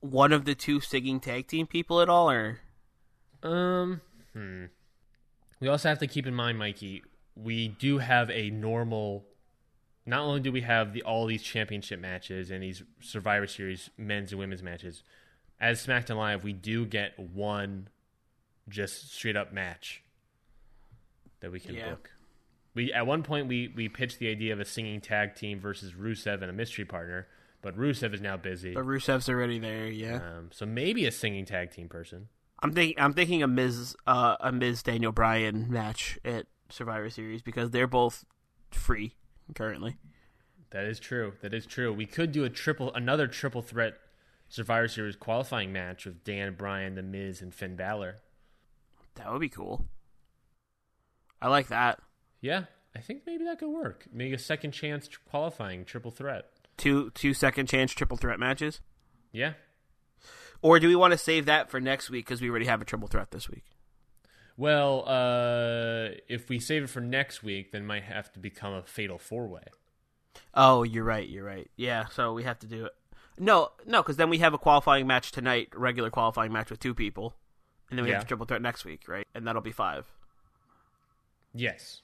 Speaker 2: one of the two singing tag team people at all, or
Speaker 1: Um, hmm. We also have to keep in mind, Mikey, we do have a normal. Not only do we have the all these championship matches and these Survivor Series men's and women's matches, as SmackDown Live, we do get one just straight up match that we can
Speaker 2: Yeah.
Speaker 1: book. We at one point we we pitched the idea of a singing tag team versus Rusev and a mystery partner, but Rusev is now busy.
Speaker 2: but Rusev's already there? Yeah,
Speaker 1: Um, so maybe a singing tag team person.
Speaker 2: I'm thinking. I'm thinking a Miz, uh, a Miz Daniel Bryan match at Survivor Series because they're both free currently.
Speaker 1: That is true. That is true. We could do a triple, another triple threat Survivor Series qualifying match with Dan Bryan, The Miz, and Finn Balor.
Speaker 2: That would be cool. I like that.
Speaker 1: Yeah, I think maybe that could work. Maybe a second chance qualifying triple threat.
Speaker 2: Two two second chance triple threat matches.
Speaker 1: Yeah,
Speaker 2: Or do we want to save that for next week because we already have a triple threat this week?
Speaker 1: Well, uh, if we save it for next week, then it might have to become a fatal four way.
Speaker 2: Oh, you're right. You're right. Yeah, so we have to do it. No, no, because then we have a qualifying match tonight, regular qualifying match with two people, and then we
Speaker 1: Yeah.
Speaker 2: have a triple threat next week, right? And that'll be five.
Speaker 1: Yes.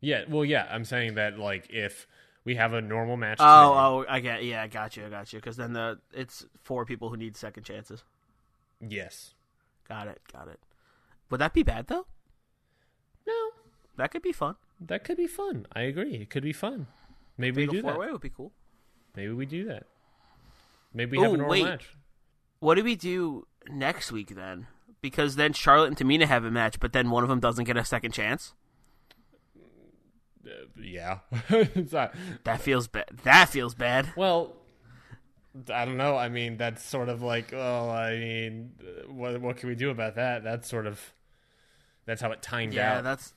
Speaker 1: Yeah, well, yeah, I'm saying that like if we have a normal match.
Speaker 2: Oh,
Speaker 1: today-
Speaker 2: oh, I get. Yeah, I got you. I got you. Because then the it's four people who need second chances.
Speaker 1: yes.
Speaker 2: Got it. Got it. Would that be bad though?
Speaker 1: No,
Speaker 2: That could be fun.
Speaker 1: that could be fun. I agree. It could be fun. Maybe we do
Speaker 2: four
Speaker 1: that.
Speaker 2: way would be cool.
Speaker 1: Maybe we do that. Maybe we have
Speaker 2: Ooh,
Speaker 1: a normal
Speaker 2: wait.
Speaker 1: match.
Speaker 2: What do we do next week then? Because then Charlotte and Tamina have a match, but then one of them doesn't get a second chance.
Speaker 1: Uh, yeah. Not-
Speaker 2: That feels bad. That feels bad.
Speaker 1: well, I don't know. I mean, that's sort of like, oh, I mean, uh, what what can we do about that? That's sort of that's how it timed
Speaker 2: Yeah,
Speaker 1: out.
Speaker 2: Yeah, that's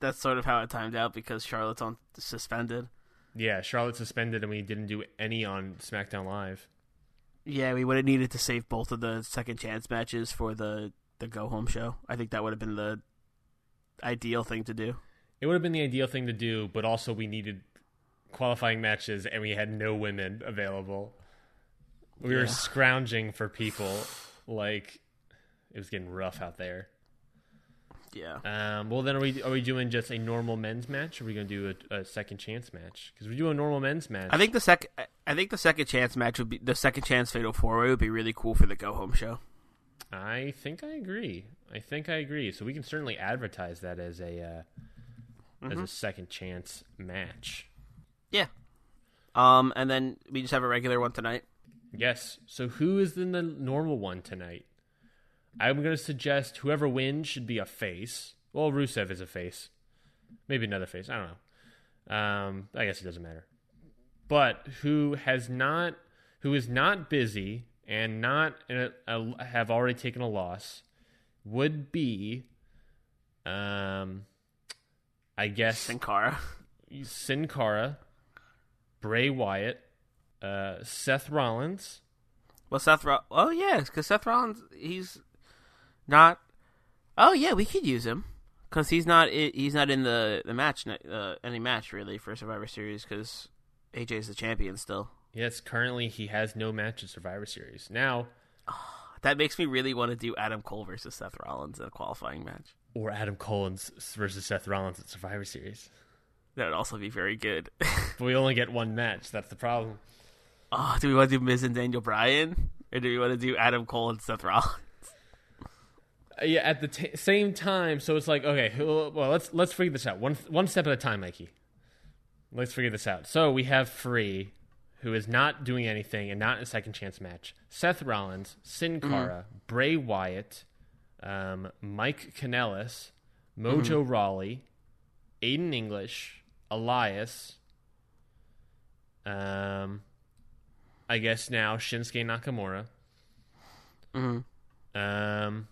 Speaker 2: that's sort of how it timed out because Charlotte's on suspended.
Speaker 1: Yeah, Charlotte suspended, and we didn't do any on SmackDown Live.
Speaker 2: Yeah, we would have needed to save both of the second chance matches for the the go home show. I think that would have been the ideal thing to do.
Speaker 1: It would have been the ideal thing to do, but also we needed qualifying matches, and we had no women available. We were scrounging for people, like it was getting rough out there.
Speaker 2: Yeah.
Speaker 1: Um, well, then are we are we doing just a normal men's match? Or are we going to do a, a second chance match? Because we do a normal men's match.
Speaker 2: I think the second I think the second chance match would be the second chance fatal four way would be really cool for the go home show.
Speaker 1: I think I agree. I think I agree. So we can certainly advertise that as a uh, as
Speaker 2: Mm-hmm.
Speaker 1: a second chance match.
Speaker 2: Yeah. Um, and then we just have a regular one tonight.
Speaker 1: Yes. So who is in the normal one tonight? I'm going to suggest whoever wins should be a face. Well, Rusev is a face. Maybe another face. I don't know. Um, I guess it doesn't matter. But who has not, who is not busy and not in a, a, have already taken a loss, would be, um, I guess
Speaker 2: Sin Cara.
Speaker 1: Sin Cara, Bray Wyatt, uh, Seth Rollins.
Speaker 2: Well, Seth. Ro- oh yeah, because Seth Rollins, he's not. Oh yeah, we could use him because he's not. He's not in the the match. Uh, any match really for Survivor Series because AJ is the champion still.
Speaker 1: Yes, currently he has no match in Survivor Series. Now,
Speaker 2: That makes me really want to do Adam Cole versus Seth Rollins in a qualifying match.
Speaker 1: or Adam Collins versus Seth Rollins at Survivor Series.
Speaker 2: That would also be very good.
Speaker 1: But we only get one match. That's the problem.
Speaker 2: oh, do we want to do Miz and Daniel Bryan, or do we want to do Adam Cole and Seth Rollins?
Speaker 1: Uh, yeah, at the t- same time, so it's like okay, well let's let's figure this out one one step at a time, Mikey. Let's figure this out. So we have Free, who is not doing anything and not in a second chance match. Seth Rollins, Sin Cara, Bray Wyatt, um, Mike Kanellis, Mojo Rawley, Aiden English, Elias. Um, I guess now Shinsuke Nakamura. Um,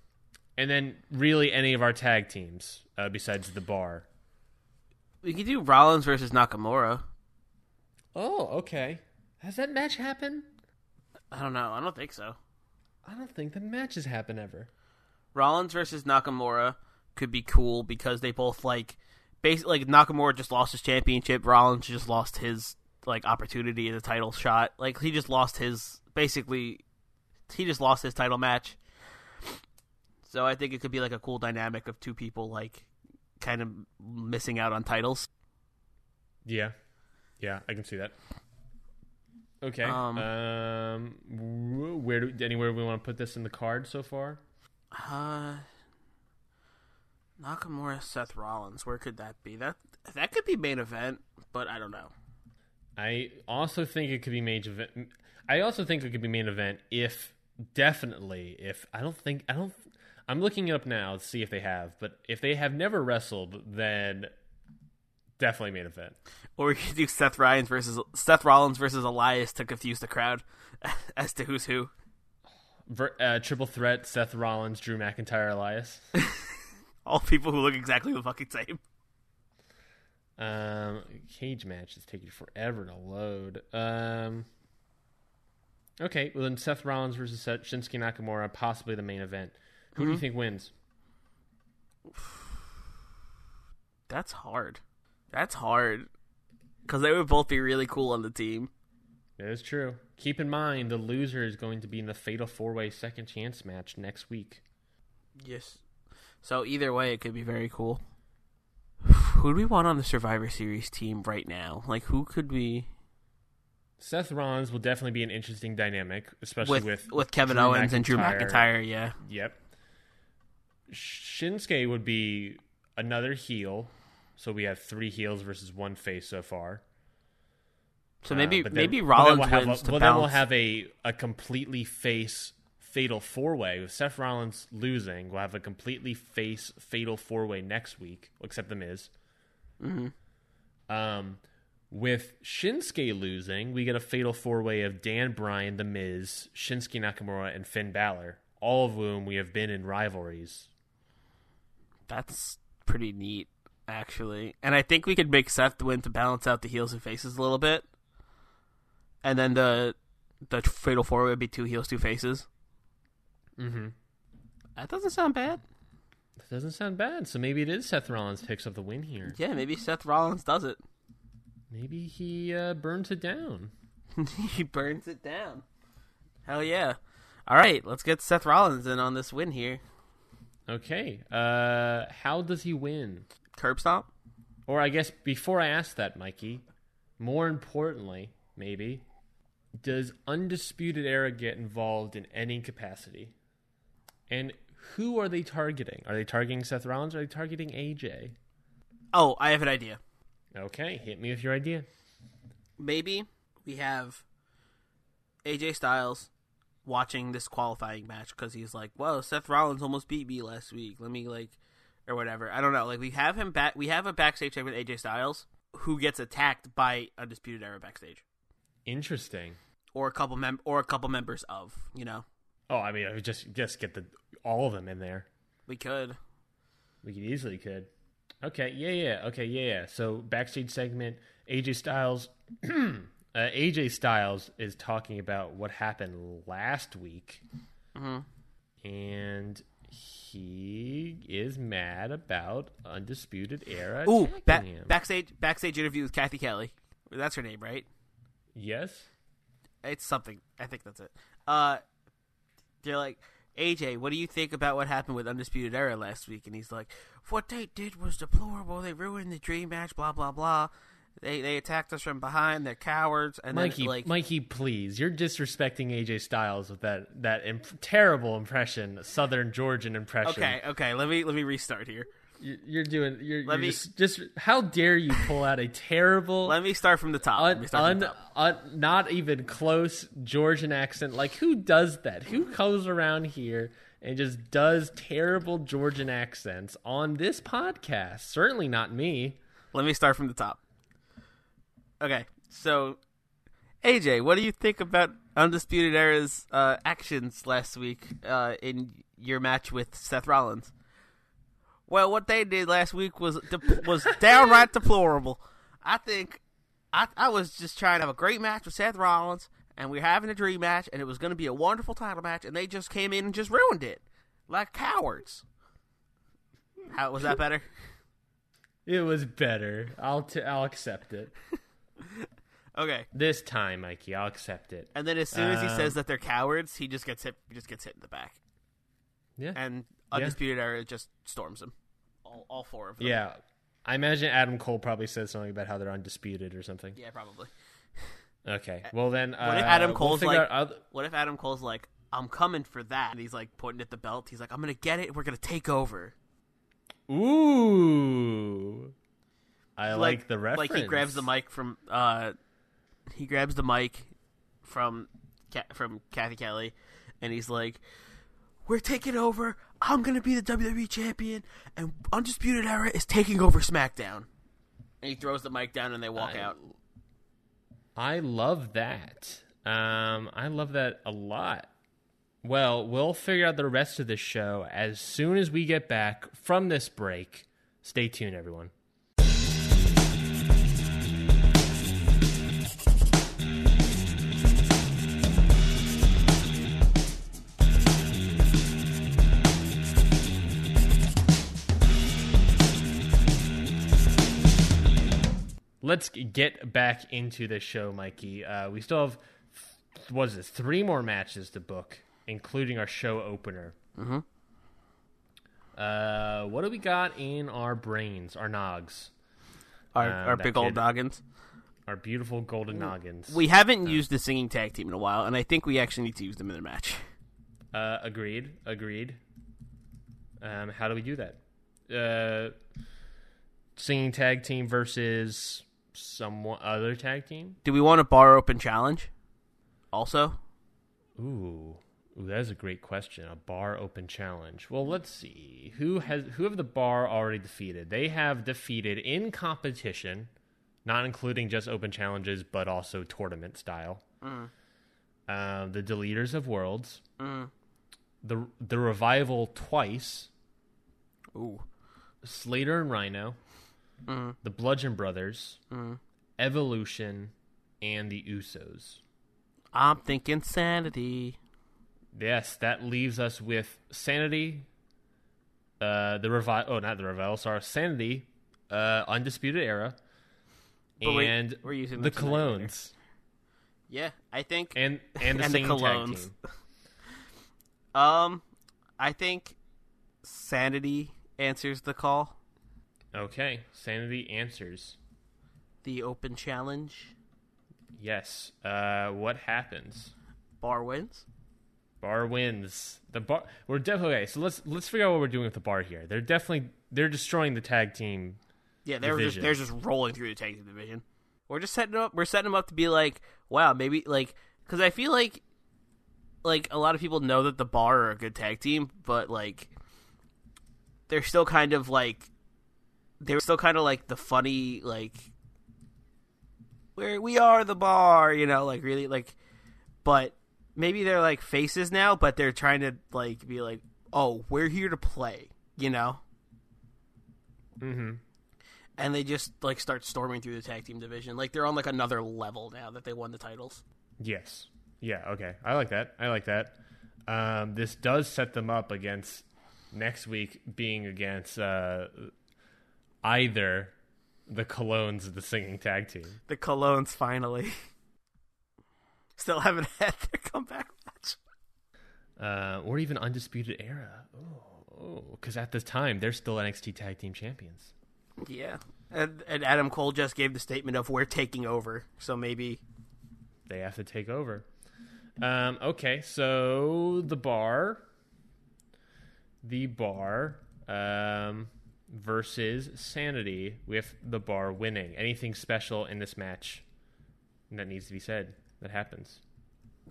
Speaker 1: and then really any of our tag teams uh, besides the bar.
Speaker 2: We could do Rollins versus Nakamura.
Speaker 1: Oh, okay. Has that match happened?
Speaker 2: I don't know. I don't think so.
Speaker 1: I don't think the matches happen ever.
Speaker 2: Rollins versus Nakamura could be cool because they both like basically like Nakamura just lost his championship, Rollins just lost his like opportunity at a title shot. Like he just lost his basically he just lost his title match. So I think it could be like a cool dynamic of two people like kind of missing out on titles.
Speaker 1: Yeah, yeah, I can see that. Okay.
Speaker 2: Um,
Speaker 1: Um, where do anywhere we want to put this in the card so far?
Speaker 2: Uh Nakamura Seth Rollins, where could that be? That that could be main event, but I don't know.
Speaker 1: I also think it could be main event. I also think it could be main event if definitely if I don't think I don't. I'm looking it up now to see if they have, but if they have never wrestled, then definitely main event.
Speaker 2: Or we could do Seth Rollins versus Seth Rollins versus Elias to confuse the crowd as to who's who.
Speaker 1: Ver, uh, triple threat: Seth Rollins, Drew McIntyre, Elias.
Speaker 2: All people who look exactly the fucking same.
Speaker 1: Um, cage match is taking forever to load. Um, okay, well then Seth Rollins versus Shinsuke Nakamura, possibly the main event. Who do you mm-hmm. think wins?
Speaker 2: That's hard. That's hard. Because they would both be really cool on the team.
Speaker 1: That is true. Keep in mind the loser is going to be in the Fatal Four Way Second Chance match next week.
Speaker 2: Yes. So either way, it could be very cool. Who do we want on the Survivor Series team right now? Like, who could we
Speaker 1: Seth Rollins will definitely be an interesting dynamic, especially
Speaker 2: with
Speaker 1: with
Speaker 2: with, Kevin
Speaker 1: Drew
Speaker 2: Owens and Drew McIntyre? Yeah,
Speaker 1: Yep. Shinsuke would be another heel, so we have three heels versus one face so far.
Speaker 2: so
Speaker 1: Uh,
Speaker 2: maybe
Speaker 1: but then-
Speaker 2: maybe
Speaker 1: but then
Speaker 2: Rollins
Speaker 1: we'll have a, well, then we'll have a a completely face fatal four way with Seth Rollins losing. We'll have a completely face fatal four way next week, except the Miz. Mm-hmm. Um, with Shinsuke losing, we get a fatal four way of Dan Bryan, the Miz, Shinsuke Nakamura, and Finn Balor, all of whom we have been in rivalries.
Speaker 2: That's pretty neat, actually. And I think we could make Seth win to balance out the heels and faces a little bit. And then the the fatal four would be two heels, two faces.
Speaker 1: Mm-hmm.
Speaker 2: That doesn't sound bad.
Speaker 1: That doesn't sound bad. So maybe it is Seth Rollins picks up the win here.
Speaker 2: Yeah, maybe Seth Rollins does it.
Speaker 1: Maybe he uh, burns it down.
Speaker 2: he burns it down. Hell yeah! All right, let's get Seth Rollins in on this win here.
Speaker 1: Okay. Uh, how does he win?
Speaker 2: Curb stomp.
Speaker 1: Or I guess before I ask that, Mikey, more importantly, maybe, does Undisputed Era get involved in any capacity? And who are they targeting? Are they targeting Seth Rollins or are they targeting AJ?
Speaker 2: Oh, I have an idea.
Speaker 1: Okay, hit me with your idea.
Speaker 2: maybe we have AJ Styles watching this qualifying match because he's like, "Whoa, Seth Rollins almost beat me last week. Let me like, or whatever." I don't know. Like we have him back. We have a backstage segment with AJ Styles who gets attacked by Undisputed Era backstage,
Speaker 1: Interesting.
Speaker 2: or a couple mem or a couple members of. You know,
Speaker 1: Oh, I mean, I just just get the all of them in there.
Speaker 2: we could.
Speaker 1: We could easily could. Okay, yeah, yeah. Okay, yeah, yeah. So backstage segment, AJ Styles. uh, AJ Styles is talking about what happened last week, and he is mad about Undisputed Era.
Speaker 2: Ooh,
Speaker 1: attacking
Speaker 2: ba-
Speaker 1: him.
Speaker 2: backstage backstage interview with Cathy Kelly. That's her name, right?
Speaker 1: Yes.
Speaker 2: It's something. I think that's it. Uh, they're like, AJ, what do you think about what happened with Undisputed Era last week? And he's like, what they did was deplorable. They ruined the dream match. Blah blah blah. They they attacked us from behind. They're cowards. And
Speaker 1: Mikey,
Speaker 2: then like,
Speaker 1: Mikey, please! You're disrespecting AJ Styles with that that imp- terrible impression, Southern Georgian impression.
Speaker 2: okay, okay. Let me let me restart here.
Speaker 1: You- You're doing. You're,
Speaker 2: Let
Speaker 1: you're
Speaker 2: me-
Speaker 1: just, just. How dare you pull out a terrible,
Speaker 2: Let me start from the top. let me
Speaker 1: un,
Speaker 2: from
Speaker 1: un,
Speaker 2: the top.
Speaker 1: un, not even close Georgian accent? Like who does that? Who comes around here and just does terrible Georgian accents on this podcast? Certainly not me.
Speaker 2: Let me start from the top. Okay, so AJ, what do you think about Undisputed Era's uh, actions last week uh, in your match with Seth Rollins? Well, what they did last week was de- was downright deplorable. I think I, I was just trying to have a great match with Seth Rollins, and we were having a dream match, and it was going to be a wonderful title match, and they just came in and just ruined it like cowards. How was that better?
Speaker 1: It was better. I'll t- I'll accept it
Speaker 2: Okay.
Speaker 1: this time, Mikey. I'll accept it.
Speaker 2: And then as soon as he
Speaker 1: Um,
Speaker 2: says that they're cowards, he just gets hit. He just gets hit in the back,
Speaker 1: Yeah.
Speaker 2: and Undisputed Era just storms him. All, all four of them.
Speaker 1: Yeah. I imagine Adam Cole probably said something about how they're undisputed or something.
Speaker 2: yeah, probably.
Speaker 1: Okay. Well then, uh,
Speaker 2: What if Adam
Speaker 1: we'll
Speaker 2: Cole's like,
Speaker 1: other-
Speaker 2: what if Adam Cole's like, I'm coming for that, and he's like pointing at the belt. He's like, I'm gonna get it. We're gonna take over.
Speaker 1: Ooh. I like, the reference.
Speaker 2: Like he grabs the mic from, uh, he grabs the mic from, from Cathy Kelly, and he's like, "We're taking over. I'm gonna be the WWE champion, and Undisputed Era is taking over SmackDown." And he throws the mic down, and they walk
Speaker 1: I-
Speaker 2: out.
Speaker 1: I love that. Um, I love that a lot. Well, we'll figure out the rest of the show as soon as we get back from this break. Stay tuned, everyone. Let's get back into the show, Mikey. Uh, we still have what is this? Three more matches to book, including our show opener. Mm-hmm. Uh, what do we got in our brains, our nogs?
Speaker 2: Our,
Speaker 1: Um,
Speaker 2: our big old noggins.
Speaker 1: Our beautiful golden noggins.
Speaker 2: We haven't used the singing tag team in a while, and I think we actually need to use them in the match.
Speaker 1: Uh, agreed. Agreed. Um, how do we do that? Uh, singing tag team versus some other tag team.
Speaker 2: Do we want a bar open challenge? Also,
Speaker 1: Ooh, ooh, that is a great question. A bar open challenge. Well, let's see. Who has who have the bar already defeated? They have defeated in competition, not including just open challenges, but also tournament style. Uh, the Deleters of Worlds, the the Revival twice,
Speaker 2: ooh,
Speaker 1: Slater and Rhino, the Bludgeon Brothers, Evolution, and the Usos.
Speaker 2: I'm thinking sanity.
Speaker 1: Yes, that leaves us with Sanity, uh, the revival. Oh, not the revival. Sorry, Sanity, uh, Undisputed Era,
Speaker 2: But
Speaker 1: and
Speaker 2: we're using
Speaker 1: the. Colóns
Speaker 2: Yeah, I think.
Speaker 1: and and the
Speaker 2: And the
Speaker 1: Colóns.
Speaker 2: Um, I think sanity answers the call.
Speaker 1: Okay, Sanity answers.
Speaker 2: The open challenge.
Speaker 1: Yes. Uh, what happens?
Speaker 2: Bar wins.
Speaker 1: Bar wins. The bar. We're definitely okay. So let's let's figure out what we're doing with the bar here. They're definitely they're destroying the tag team.
Speaker 2: Yeah, they're just they're just rolling through the tag team division. We're just setting up. We're setting them up to be like, wow, maybe like because I feel like like a lot of people know that the bar are a good tag team, but like they're still kind of like they're still kind of like the funny like where we are the bar, you know, like really like but maybe they're like faces now, but they're trying to like be like, "Oh, we're here to play," you know?
Speaker 1: Mm-hmm.
Speaker 2: and they just like start storming through the tag team division. Like they're on like another level now that they won the titles.
Speaker 1: Yes. Yeah. Okay. I like that. I like that. Um, this does set them up against next week being against uh, either the Colóns the singing tag team.
Speaker 2: The Colóns finally still haven't had their comeback match.
Speaker 1: uh, or even Undisputed Era. Oh, because at this time they're still NXT Tag Team Champions.
Speaker 2: Yeah, and, and Adam Cole just gave the statement of "We're taking over," so maybe
Speaker 1: They have to take over. Um, okay, so the bar, the bar um, versus Sanity with the bar winning. Anything special in this match that needs to be said that happens?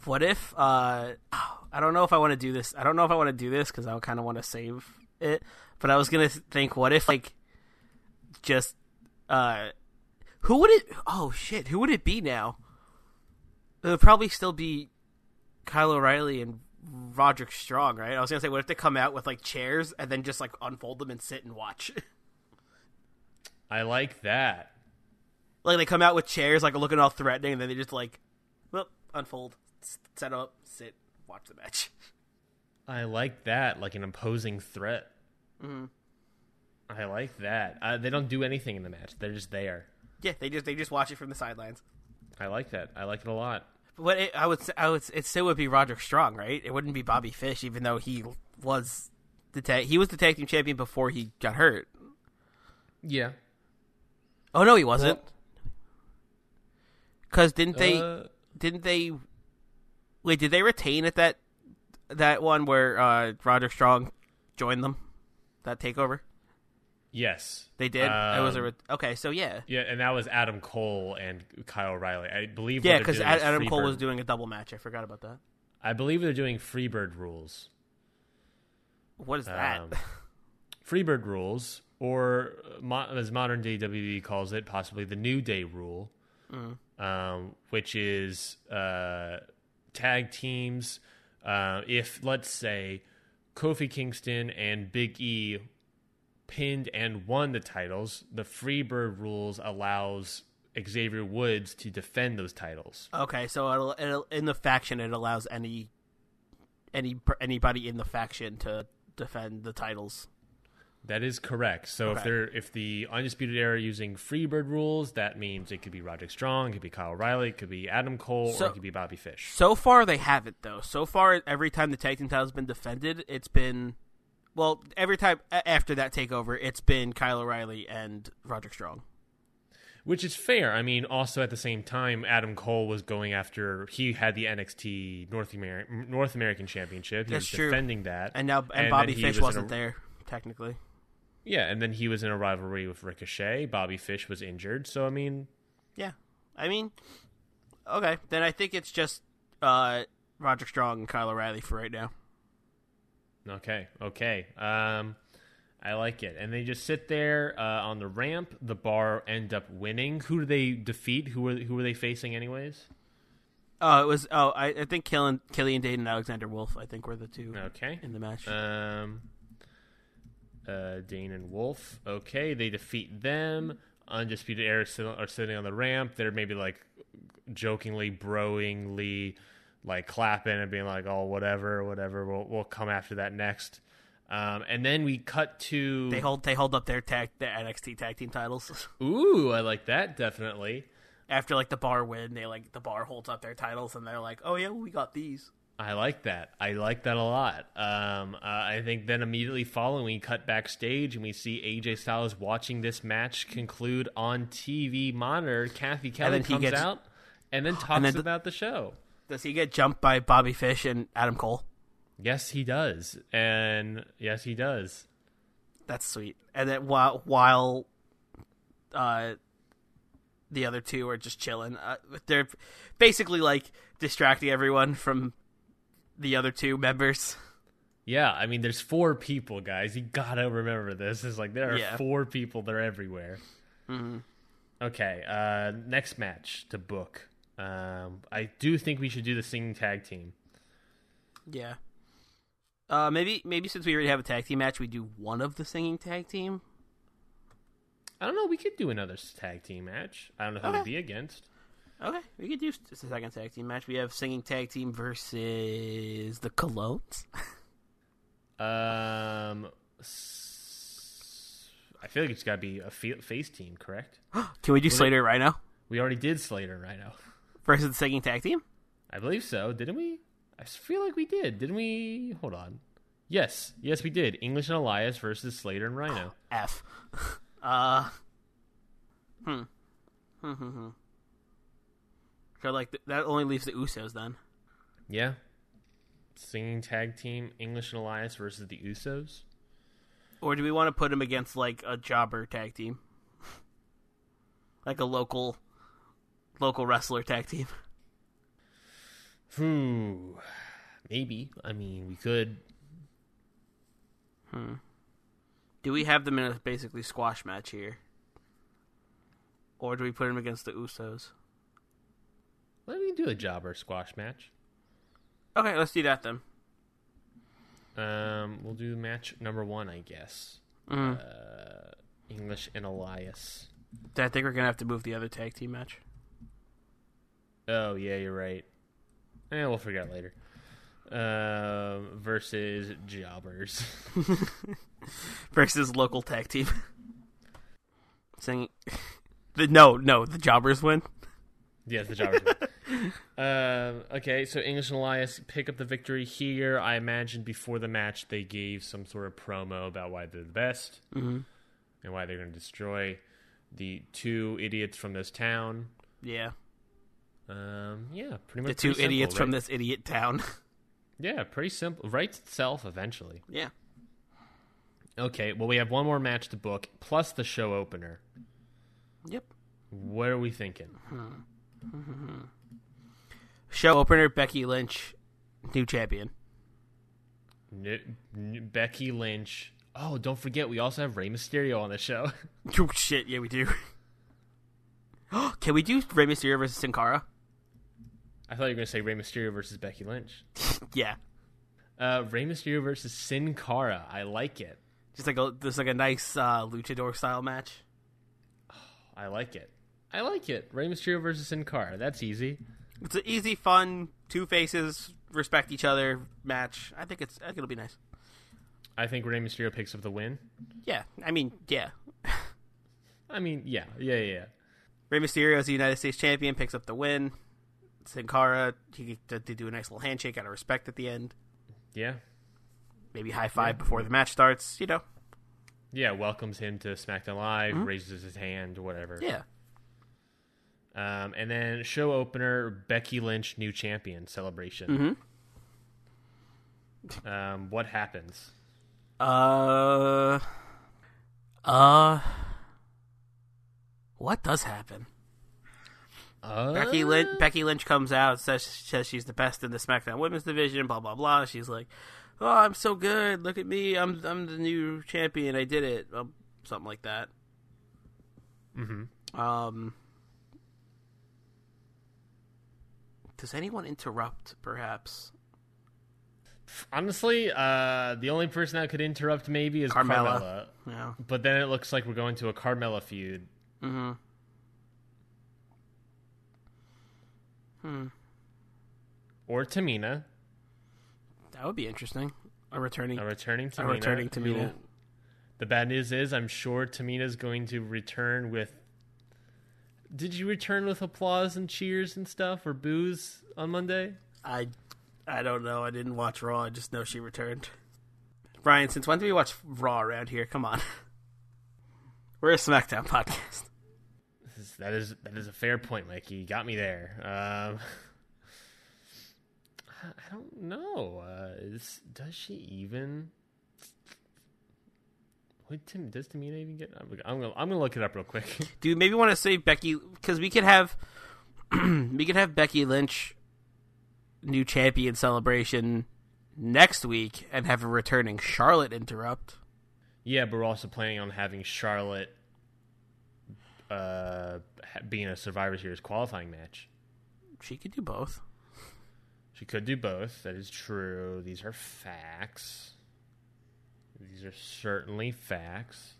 Speaker 2: what if uh I don't know if I want to do this. I don't know if I want to do this because I kind of want to save it. But I was gonna think, what if like just uh who would it? Oh shit, who would it be now? It would probably still be Kyle O'Reilly and Roderick Strong, right? I was gonna say, what if they come out with like chairs and then just like unfold them and sit and watch?
Speaker 1: I like that.
Speaker 2: like they come out with chairs, like looking all threatening, and then they just like, well, unfold, set up, sit, watch the match.
Speaker 1: I like that, like an imposing threat.
Speaker 2: Mm-hmm.
Speaker 1: I like that. Uh, they don't do anything in the match; they're just there.
Speaker 2: Yeah, they just they just watch it from the sidelines.
Speaker 1: I like that. I like it a lot.
Speaker 2: But it, I would, I would, it still would be Roderick Strong, right? It wouldn't be Bobby Fish, even though he was the tag, he was the tag team champion before he got hurt.
Speaker 1: Yeah.
Speaker 2: Oh no, he wasn't. Because didn't they?
Speaker 1: Uh,
Speaker 2: didn't they? Wait, did they retain at that that one where uh, Roderick Strong joined them? That takeover
Speaker 1: yes,
Speaker 2: they did. it was a
Speaker 1: Um,
Speaker 2: okay. So yeah,
Speaker 1: Yeah, and that was Adam Cole and Kyle O'Reilly. I believe.
Speaker 2: yeah, because Adam Cole was doing a double match. I forgot about that.
Speaker 1: I believe they're doing Freebird rules.
Speaker 2: What is that?
Speaker 1: Um, Freebird rules, or mo- as modern day WWE calls it, possibly the New Day rule, um, which is uh, tag teams. Uh, if let's say Kofi Kingston and Big E pinned and won the titles, the Freebird rules allows Xavier Woods to defend those titles.
Speaker 2: Okay, so it'll, it'll, in the faction, it allows any any anybody in the faction to defend the titles.
Speaker 1: That is correct. So if they're if the undisputed era are using Freebird rules, that means it could be Roderick Strong, it could be Kyle O'Reilly, it could be Adam Cole,
Speaker 2: So-
Speaker 1: or it could be Bobby Fish.
Speaker 2: So far, they haven't though. So far, every time the tag team title's been defended, it's been well. Every time after that takeover, it's been Kyle O'Reilly and Roderick Strong.
Speaker 1: Which is fair. I mean, also at the same time, Adam Cole was going after. He had the NXT North American North American Championship. He
Speaker 2: That's
Speaker 1: was
Speaker 2: true.
Speaker 1: defending that,
Speaker 2: And now and,
Speaker 1: then
Speaker 2: Bobby Fish
Speaker 1: was
Speaker 2: wasn't
Speaker 1: a-
Speaker 2: there technically.
Speaker 1: Yeah, and then he was in a rivalry with Ricochet. Bobby Fish was injured, so I mean,
Speaker 2: Yeah, I mean, okay, then I think it's just uh, Roger Strong and Kyle O'Reilly for right now.
Speaker 1: Okay, okay. Um, I like it. And they just sit there uh, on the ramp. The bar end up winning. Who do they defeat? Who were who were they facing anyways?
Speaker 2: Oh, it was. Oh, I, I think Killian, Killian Dain and Alexander Wolfe. I think were the two
Speaker 1: Okay.
Speaker 2: in the match.
Speaker 1: Um, uh, Dain and Wolfe. Okay, they defeat them. Undisputed Era are sitting on the ramp. They're maybe like jokingly, broingly, like clapping and being like, "Oh, whatever, whatever. We'll we'll come after that next." Um, and then we cut to
Speaker 2: they hold they hold up their tag their NXT tag team titles
Speaker 1: Ooh, I like that definitely.
Speaker 2: after like the bar win. They like the bar holds up their titles and they're like, oh yeah, we got these.
Speaker 1: I like that. I like that a lot. Um, uh, I think then immediately following, we cut backstage and we see AJ Styles watching this match conclude on TV monitor. Cathy Kelly comes
Speaker 2: gets-
Speaker 1: out and then talks
Speaker 2: then the-
Speaker 1: about the show.
Speaker 2: Does he get jumped by Bobby Fish and Adam Cole?
Speaker 1: Yes, he does, and yes, he does.
Speaker 2: That's sweet. And then while while uh, the other two are just chilling, uh, they're basically like distracting everyone from the other two members.
Speaker 1: Yeah, I mean, there's four people, guys. You gotta remember this. It's like there are
Speaker 2: Yeah.
Speaker 1: four people. They're everywhere. Okay, uh, next match to book. Um, I do think we should do the singing tag team.
Speaker 2: Yeah. Uh, maybe maybe since we already have a tag team match, we do one of the singing tag team.
Speaker 1: I don't know. We could do another tag team match. I don't know who
Speaker 2: Okay.
Speaker 1: to be against.
Speaker 2: Okay, we could do just a second tag team match. We have singing tag team versus the Colóns.
Speaker 1: Um, I feel like it's got to be a face team, correct?
Speaker 2: Can we do Slater right now
Speaker 1: We already did Slater right now.
Speaker 2: Versus the singing tag team?
Speaker 1: I believe so, didn't we? I feel like we did, didn't we? Hold on. Yes, yes, we did. English and Elias versus Slater and Rhino.
Speaker 2: F. uh. Hmm. Hmm. Hmm. hmm. So like th- that only leaves the Usos then.
Speaker 1: Yeah. Singing tag team, English and Elias versus the Usos.
Speaker 2: Or do we want to put him against like a jobber tag team? like a local local wrestler tag team.
Speaker 1: Whew. Maybe. I mean, we could. Hmm.
Speaker 2: Do we have them in a basically squash match here? Or do we put them against the Usos?
Speaker 1: Let me do a jobber squash match.
Speaker 2: Okay, let's do that then.
Speaker 1: Um, we'll do match number one, I guess. Uh, English and Elias.
Speaker 2: I think we're gonna have to move the other tag team match.
Speaker 1: Oh yeah, you're right. Eh, we'll figure out later. Um, versus jobbers.
Speaker 2: versus local tag team. Saying the no, no, the jobbers win.
Speaker 1: yes, the jobbers. um, okay, so English and Elias pick up the victory here. I imagine before the match they gave some sort of promo about why they're the best and why they're going to destroy the two idiots from this town.
Speaker 2: Yeah,
Speaker 1: Um, yeah, pretty much.
Speaker 2: the
Speaker 1: two simple,
Speaker 2: idiots from
Speaker 1: right?
Speaker 2: this idiot town.
Speaker 1: Yeah, pretty simple. Writes itself eventually.
Speaker 2: yeah,
Speaker 1: Okay, well, we have one more match to book, plus the show opener.
Speaker 2: yep.
Speaker 1: What are we thinking?
Speaker 2: Show opener: Becky Lynch, new champion.
Speaker 1: Becky Lynch. Oh, don't forget, we also have Rey Mysterio on the show.
Speaker 2: Oh shit! Yeah, we do. Can we do Rey Mysterio versus Sin Cara?
Speaker 1: I thought you were going to say Rey Mysterio versus Becky Lynch.
Speaker 2: Yeah,
Speaker 1: Uh, Rey Mysterio versus Sin Cara. I like it.
Speaker 2: just like a just like a nice uh, luchador style match.
Speaker 1: I like it. I like it. Rey Mysterio versus Sin Cara. That's easy.
Speaker 2: It's an easy, fun, two faces respect each other match. I think it's I think it'll be nice.
Speaker 1: I think Rey Mysterio picks up the win.
Speaker 2: Yeah, I mean, yeah.
Speaker 1: I mean, yeah, yeah, yeah. yeah.
Speaker 2: Rey Mysterio as the United States champion picks up the win. Sin Cara, he they do a nice little handshake out of respect at the end.
Speaker 1: Yeah.
Speaker 2: Maybe high five before the match starts. You know,
Speaker 1: Yeah, welcomes him to SmackDown Live, raises his hand, whatever.
Speaker 2: yeah.
Speaker 1: Um, and then show opener Becky Lynch new champion celebration. Um, what happens?
Speaker 2: Uh, uh, what does happen?
Speaker 1: Uh,
Speaker 2: Becky Lynch, Becky Lynch comes out says says she's the best in the SmackDown Women's division. Blah blah blah. She's like, "Oh, I'm so good. Look at me. I'm I'm the new champion. I did it." Um, something like that.
Speaker 1: Mm-hmm.
Speaker 2: Um, does anyone interrupt? Perhaps
Speaker 1: Honestly, uh, the only person that could interrupt maybe is
Speaker 2: Carmella.
Speaker 1: Carmella.
Speaker 2: yeah.
Speaker 1: But then it looks like we're going to a Carmella feud.
Speaker 2: Mm-hmm. Hmm.
Speaker 1: Or Tamina.
Speaker 2: That would be interesting. A returning.
Speaker 1: A returning Tamina.
Speaker 2: A returning Tamina.
Speaker 1: The bad news is, I'm sure Tamina's going to return with. Did you return with applause and cheers and stuff, or boos on Monday?
Speaker 2: I, I don't know. I didn't watch Raw. I just know she returned. Brian, since when do we watch Raw around here? Come on. We're a SmackDown podcast.
Speaker 1: That is that is a fair point, Mikey. You got me there. Um, I don't know. Uh, is, does she even? Would Tim, does Tamina even get? I'm gonna, I'm gonna I'm gonna look it up real quick.
Speaker 2: Do you maybe want to say Becky because we could have we could have Becky Lynch new champion celebration next week and have a returning Charlotte interrupt.
Speaker 1: yeah, but we're also planning on having Charlotte uh, being a Survivor Series qualifying match.
Speaker 2: She could do both.
Speaker 1: She could do both. That is true. These are facts. These are certainly facts.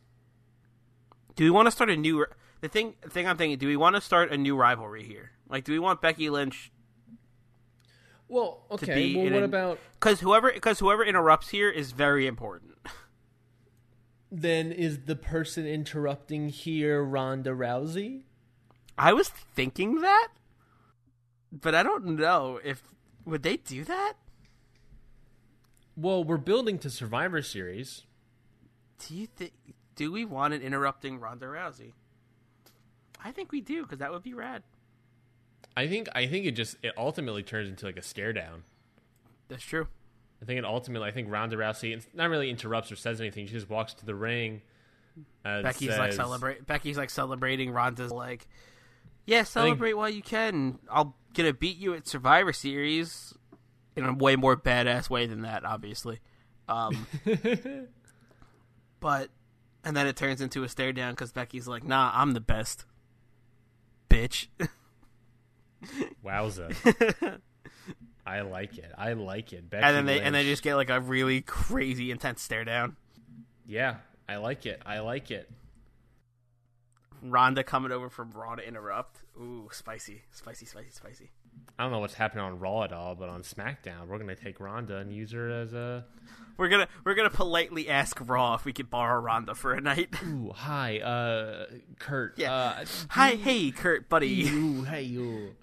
Speaker 2: Do we want to start a new? The thing, the thing I'm thinking, do we want to start a new rivalry here? Like, do we want Becky Lynch?
Speaker 1: Well,
Speaker 2: be
Speaker 1: okay. Well, what
Speaker 2: an-
Speaker 1: about
Speaker 2: Because whoever, because whoever interrupts here is very important.
Speaker 1: Then? Is the person interrupting here Ronda Rousey?
Speaker 2: I was thinking that, but I don't know if would they do that.
Speaker 1: Well, we're building to Survivor Series.
Speaker 2: Do you think? Do we want an interrupting Ronda Rousey? I think we do because that would be rad.
Speaker 1: I think I think it just it ultimately turns into like a stare down.
Speaker 2: That's true.
Speaker 1: I think it ultimately I think Ronda Rousey it's not really interrupts or says anything. She just walks to the ring. Uh,
Speaker 2: Becky's
Speaker 1: says,
Speaker 2: like celebrate. Becky's like celebrating. Ronda's like, yeah, celebrate while you can. I'll gonna beat you at Survivor Series in a way more badass way than that, obviously. Um, but and then it turns into a stare down because Becky's like, nah, I'm the best, bitch.
Speaker 1: Wowza. I like it. I like it. Becky
Speaker 2: and then they and they just get like a really crazy intense stare down.
Speaker 1: yeah. I like it. I like it.
Speaker 2: Ronda coming over from Raw to interrupt. Ooh, spicy, spicy, spicy, spicy.
Speaker 1: I don't know what's happening on Raw at all, but on SmackDown, we're gonna take Ronda and use her as a.
Speaker 2: We're gonna we're gonna politely ask Raw if we could borrow Ronda for a night.
Speaker 1: Ooh, hi, uh, Kurt.
Speaker 2: Yeah.
Speaker 1: Uh,
Speaker 2: Hi, hey, Kurt, buddy.
Speaker 1: you, hey you.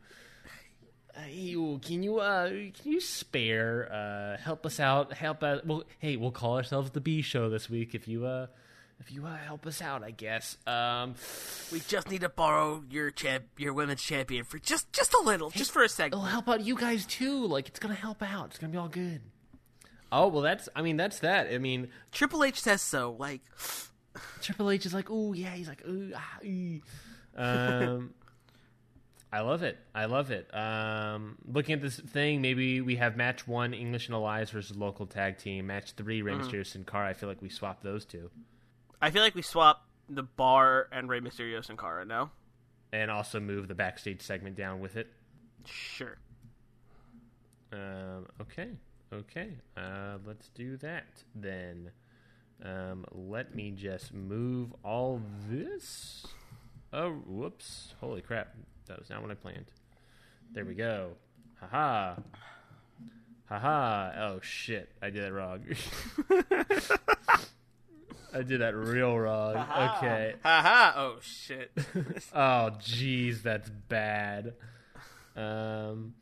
Speaker 1: Hey you, can you uh can you spare uh help us out help us well hey we'll call ourselves the B show this week if you uh if you uh help us out I guess um
Speaker 2: We just need to borrow your champ, your women's champion for just just a little, just for a second.
Speaker 1: it'll help out you guys too like it's gonna help out it's gonna be all good oh well that's I mean that's that I mean
Speaker 2: Triple H says so. Like,
Speaker 1: Triple H is like, oh yeah, he's like, ooh, ah, ee." um, I love it. I love it. Um, looking at this thing, maybe we have match one, English and Alliance versus local tag team. Match three, Rey Mysterio, Sin Cara. I feel like we swap those two,
Speaker 2: I feel like we swap the bar and Rey Mysterio Sin Cara. No,
Speaker 1: and also move the backstage segment down with it.
Speaker 2: sure.
Speaker 1: Um, okay, okay. Uh, let's do that then. Um, let me just move all this. Oh, whoops! Holy crap! That was not what I planned. There we go. Haha. Haha. Oh shit! I did that wrong. I did that real wrong. Okay.
Speaker 2: Haha. Oh shit.
Speaker 1: Oh, jeez, that's bad. Um,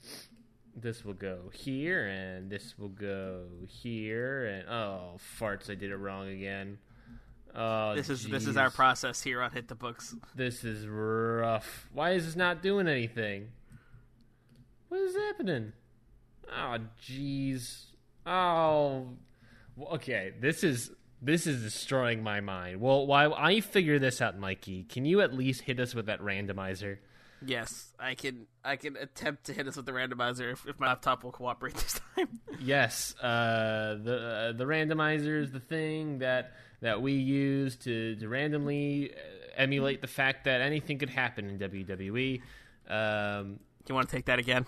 Speaker 1: this will go here, and this will go here, and oh, farts! I did it wrong again. Oh,
Speaker 2: This is this is our process here on Hit the Books.
Speaker 1: This is rough. Why is this not doing anything? What is happening? Oh, jeez. Oh, okay. This is this is destroying my mind. Well, while I figure this out, Mikey, can you at least hit us with that randomizer?
Speaker 2: Yes, I can I can attempt to hit us with the randomizer if, if my laptop will cooperate this time.
Speaker 1: Yes, uh, the uh, the randomizer is the thing that that we use to, to randomly uh, emulate the fact that anything could happen in WWE. Um,
Speaker 2: you want to take that again?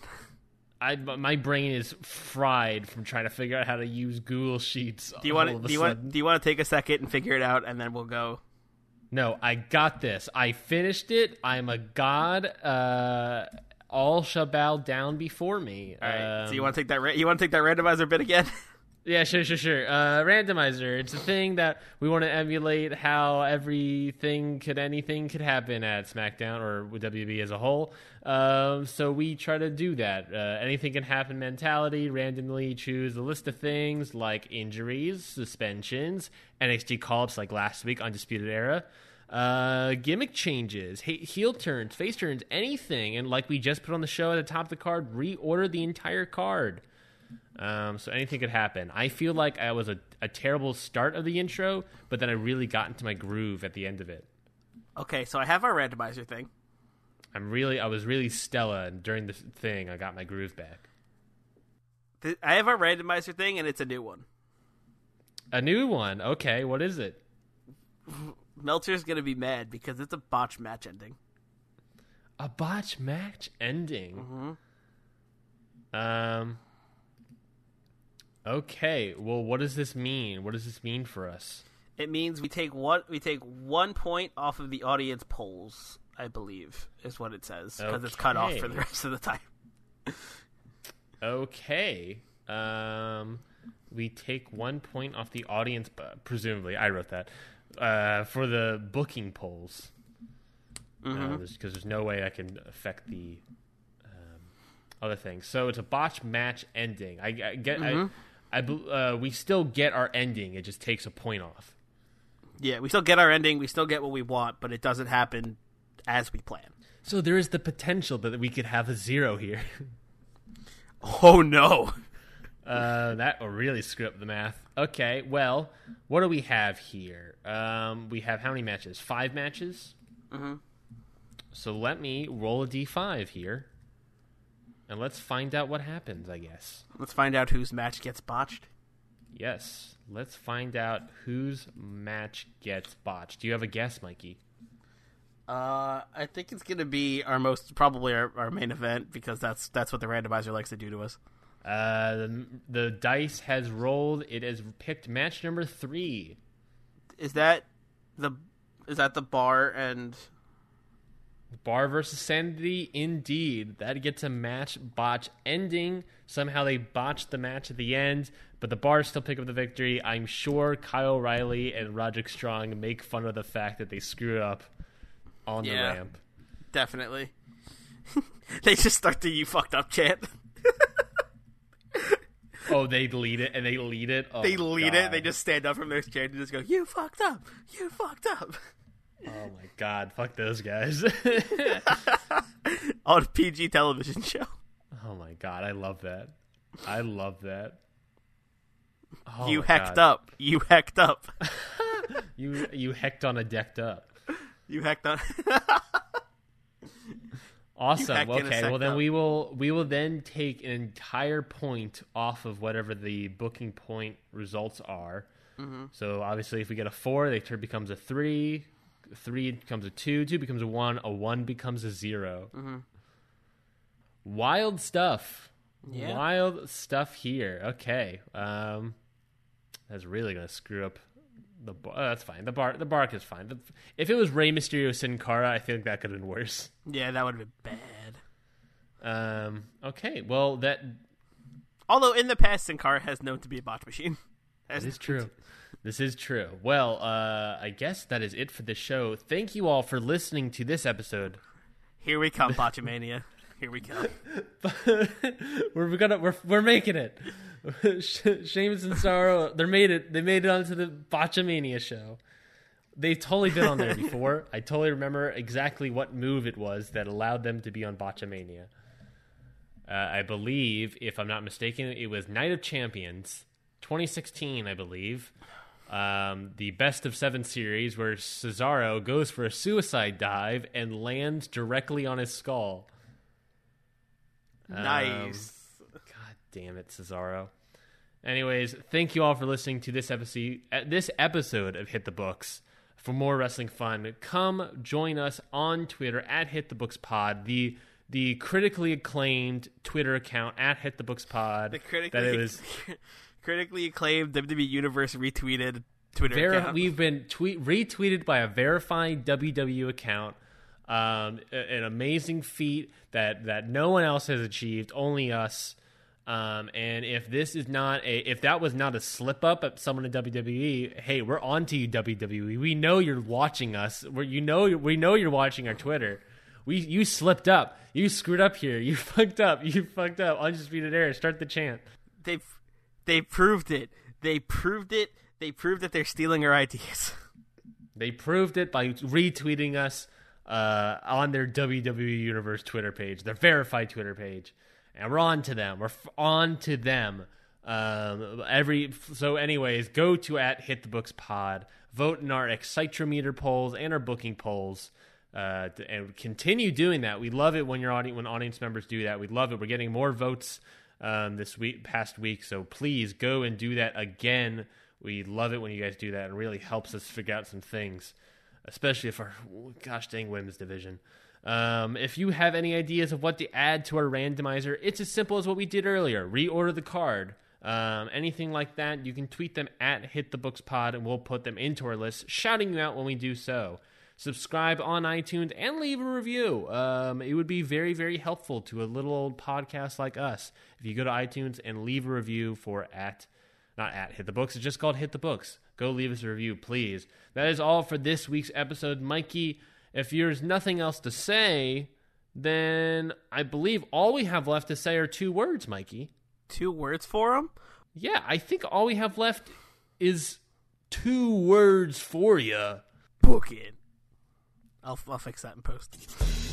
Speaker 1: I my brain is fried from trying to figure out how to use Google Sheets.
Speaker 2: Do you want to do you want do you want to take a second and figure it out and then we'll go?
Speaker 1: No, I got this. I finished it. I'm a god. Uh, all shall bow down before me.
Speaker 2: All right. so you
Speaker 1: Um,
Speaker 2: want to take that ra- you want to take that randomizer bit again?
Speaker 1: Yeah, sure, sure, sure. Uh, randomizer. It's a thing that we want to emulate how everything could, anything could happen at SmackDown or WB as a whole. Um, so we try to do that. Uh, anything can happen mentality. Randomly choose a list of things like injuries, suspensions, NXT call-ups like last week, Undisputed Era. Uh, gimmick changes, heel turns, face turns, anything, and like we just put on the show at the top of the card, reorder the entire card. Um, so anything could happen. I feel like I was a, a terrible start of the intro, but then I really got into my groove at the end of it.
Speaker 2: okay, so I have our randomizer thing.
Speaker 1: I'm really, I was really Stella, and during this thing, I got my groove back.
Speaker 2: I have our randomizer thing and it's a new one.
Speaker 1: A new one. Okay, what is it?
Speaker 2: Meltzer's gonna be mad because it's a botch match ending.
Speaker 1: A botch match ending. Um. Okay. Well, what does this mean? What does this mean for us?
Speaker 2: It means we take one we take one point off of the audience polls. I believe is what it says because it's cut off for the rest of the time.
Speaker 1: Okay. Um, we take one point off the audience, uh, presumably. I wrote that uh, for the booking polls, because there's no way I can affect the um, other things. So it's a botch match ending. I, I get. I, I uh, we still get our ending. It just takes a point off.
Speaker 2: Yeah, we still get our ending. We still get what we want, but it doesn't happen as we plan.
Speaker 1: So there is the potential that we could have a zero here.
Speaker 2: Oh no!
Speaker 1: Uh, that will really screw up the math. Okay, well, what do we have here? Um, we have how many matches? Five matches. Mm-hmm. So let me roll a d5 here, and let's find out what happens. I guess.
Speaker 2: Let's find out whose match gets botched.
Speaker 1: Yes, let's find out whose match gets botched. Do you have a guess, Mikey?
Speaker 2: Uh, I think it's gonna be our most probably our, our main event because that's that's what the randomizer likes to do to us.
Speaker 1: Uh, the, the dice has rolled. It has picked match number three.
Speaker 2: Is that the is that the bar and
Speaker 1: Bar versus Sanity, indeed. That gets a match botch ending. Somehow they botched the match at the end, but the Bars still pick up the victory. I'm sure Kyle O'Reilly and Roderick Strong make fun of the fact that they screwed up on
Speaker 2: Yeah.
Speaker 1: the ramp.
Speaker 2: definitely they just start the "you fucked up" chant.
Speaker 1: Oh, they lead it and they lead it. Oh,
Speaker 2: they lead it. They just stand up from their chair and just go, "You fucked up. You fucked up."
Speaker 1: Oh my god, fuck those guys.
Speaker 2: On a PG television show.
Speaker 1: oh my god, I love that. I love that. Oh
Speaker 2: you hecked
Speaker 1: God.
Speaker 2: up. You hecked up.
Speaker 1: You you hecked on a decked up.
Speaker 2: You hecked on.
Speaker 1: Awesome.
Speaker 2: a
Speaker 1: Okay. Well, then
Speaker 2: up.
Speaker 1: we will we will then take an entire point off of whatever the booking point results are.
Speaker 2: Mm-hmm.
Speaker 1: So obviously, if we get a four, the turn becomes a three. Three becomes a two. Two becomes a one. A one becomes a 0
Speaker 2: Mm-hmm.
Speaker 1: Wild stuff.
Speaker 2: Yeah.
Speaker 1: Wild stuff here. Okay. Um, that's really gonna screw up the. Bar- oh, that's fine. The bar. The bark is fine. The- if it was Rey Mysterio Sin Cara, I think that could have been worse.
Speaker 2: yeah, that would have been bad.
Speaker 1: Um. Okay. Well, that
Speaker 2: Although in the past, Sin Cara has known to be a botch machine.
Speaker 1: That is true. This is true. Well, uh, I guess that is it for the show. Thank you all for listening to this episode.
Speaker 2: Here we come, Botchamania. Here we come.
Speaker 1: we're gonna we're we're making it. Sheamus and Cesaro, they made it. They made it onto the Botchamania show. They've totally been on there before. I totally remember exactly what move it was that allowed them to be on Botchamania. Uh, I believe, if I'm not mistaken, it was Night of Champions, 2016, I believe. Um, the best of seven series where Cesaro goes for a suicide dive and lands directly on his skull.
Speaker 2: Nice.
Speaker 1: God damn it, Cesaro. Anyways, thank you all for listening to this episode. This episode of Hit the Books. For more wrestling fun, come join us on Twitter at Hit the Books Pod. The the critically acclaimed Twitter account at Hit the Books Pod.
Speaker 2: the critically,
Speaker 1: that it was
Speaker 2: critically acclaimed WWE Universe retweeted Twitter
Speaker 1: Veri-
Speaker 2: account.
Speaker 1: we've been tweet- retweeted by a verified WWE account. Um, an amazing feat that that no one else has achieved, only us. Um, and if this is not a, if that was not a slip up at someone in WWE, hey, we're on to you, WWE. We know you're watching us. We're, you know, we know you're watching our Twitter. We, you slipped up. You screwed up here. You fucked up. You fucked up. Undisputed era. Start the chant.
Speaker 2: they they proved it. They proved it. They proved that they're stealing our ideas.
Speaker 1: They proved it by retweeting us uh, on their WWE Universe Twitter page, their verified Twitter page, and we're on to them. We're f- on to them. Um, every so, anyways, go to at Hit the Books Pod, vote in our Excitrometer polls and our booking polls. Uh, and continue doing that. We love it when your audience, when audience members do that. We love it. We're getting more votes um, this week, past week. So please go and do that again. We love it when you guys do that. It really helps us figure out some things, especially if our gosh dang women's division. Um, if you have any ideas of what to add to our randomizer, it's as simple as what we did earlier. Reorder the card. Um, anything like that, you can tweet them at Hit the Books Pod, and we'll put them into our list, shouting you out when we do so. Subscribe on iTunes and leave a review. Um, it would be very, very helpful to a little old podcast like us if you go to iTunes and leave a review for at not at Hit the Books. It's just called Hit the Books. Go leave us a review, please. That is all for this week's episode. Mikey, if there's nothing else to say, then I believe all we have left to say are two words, Mikey.
Speaker 2: Two words for him?
Speaker 1: Yeah, I think all we have left is two words for you.
Speaker 2: Book it. I'll I'll fix that in post.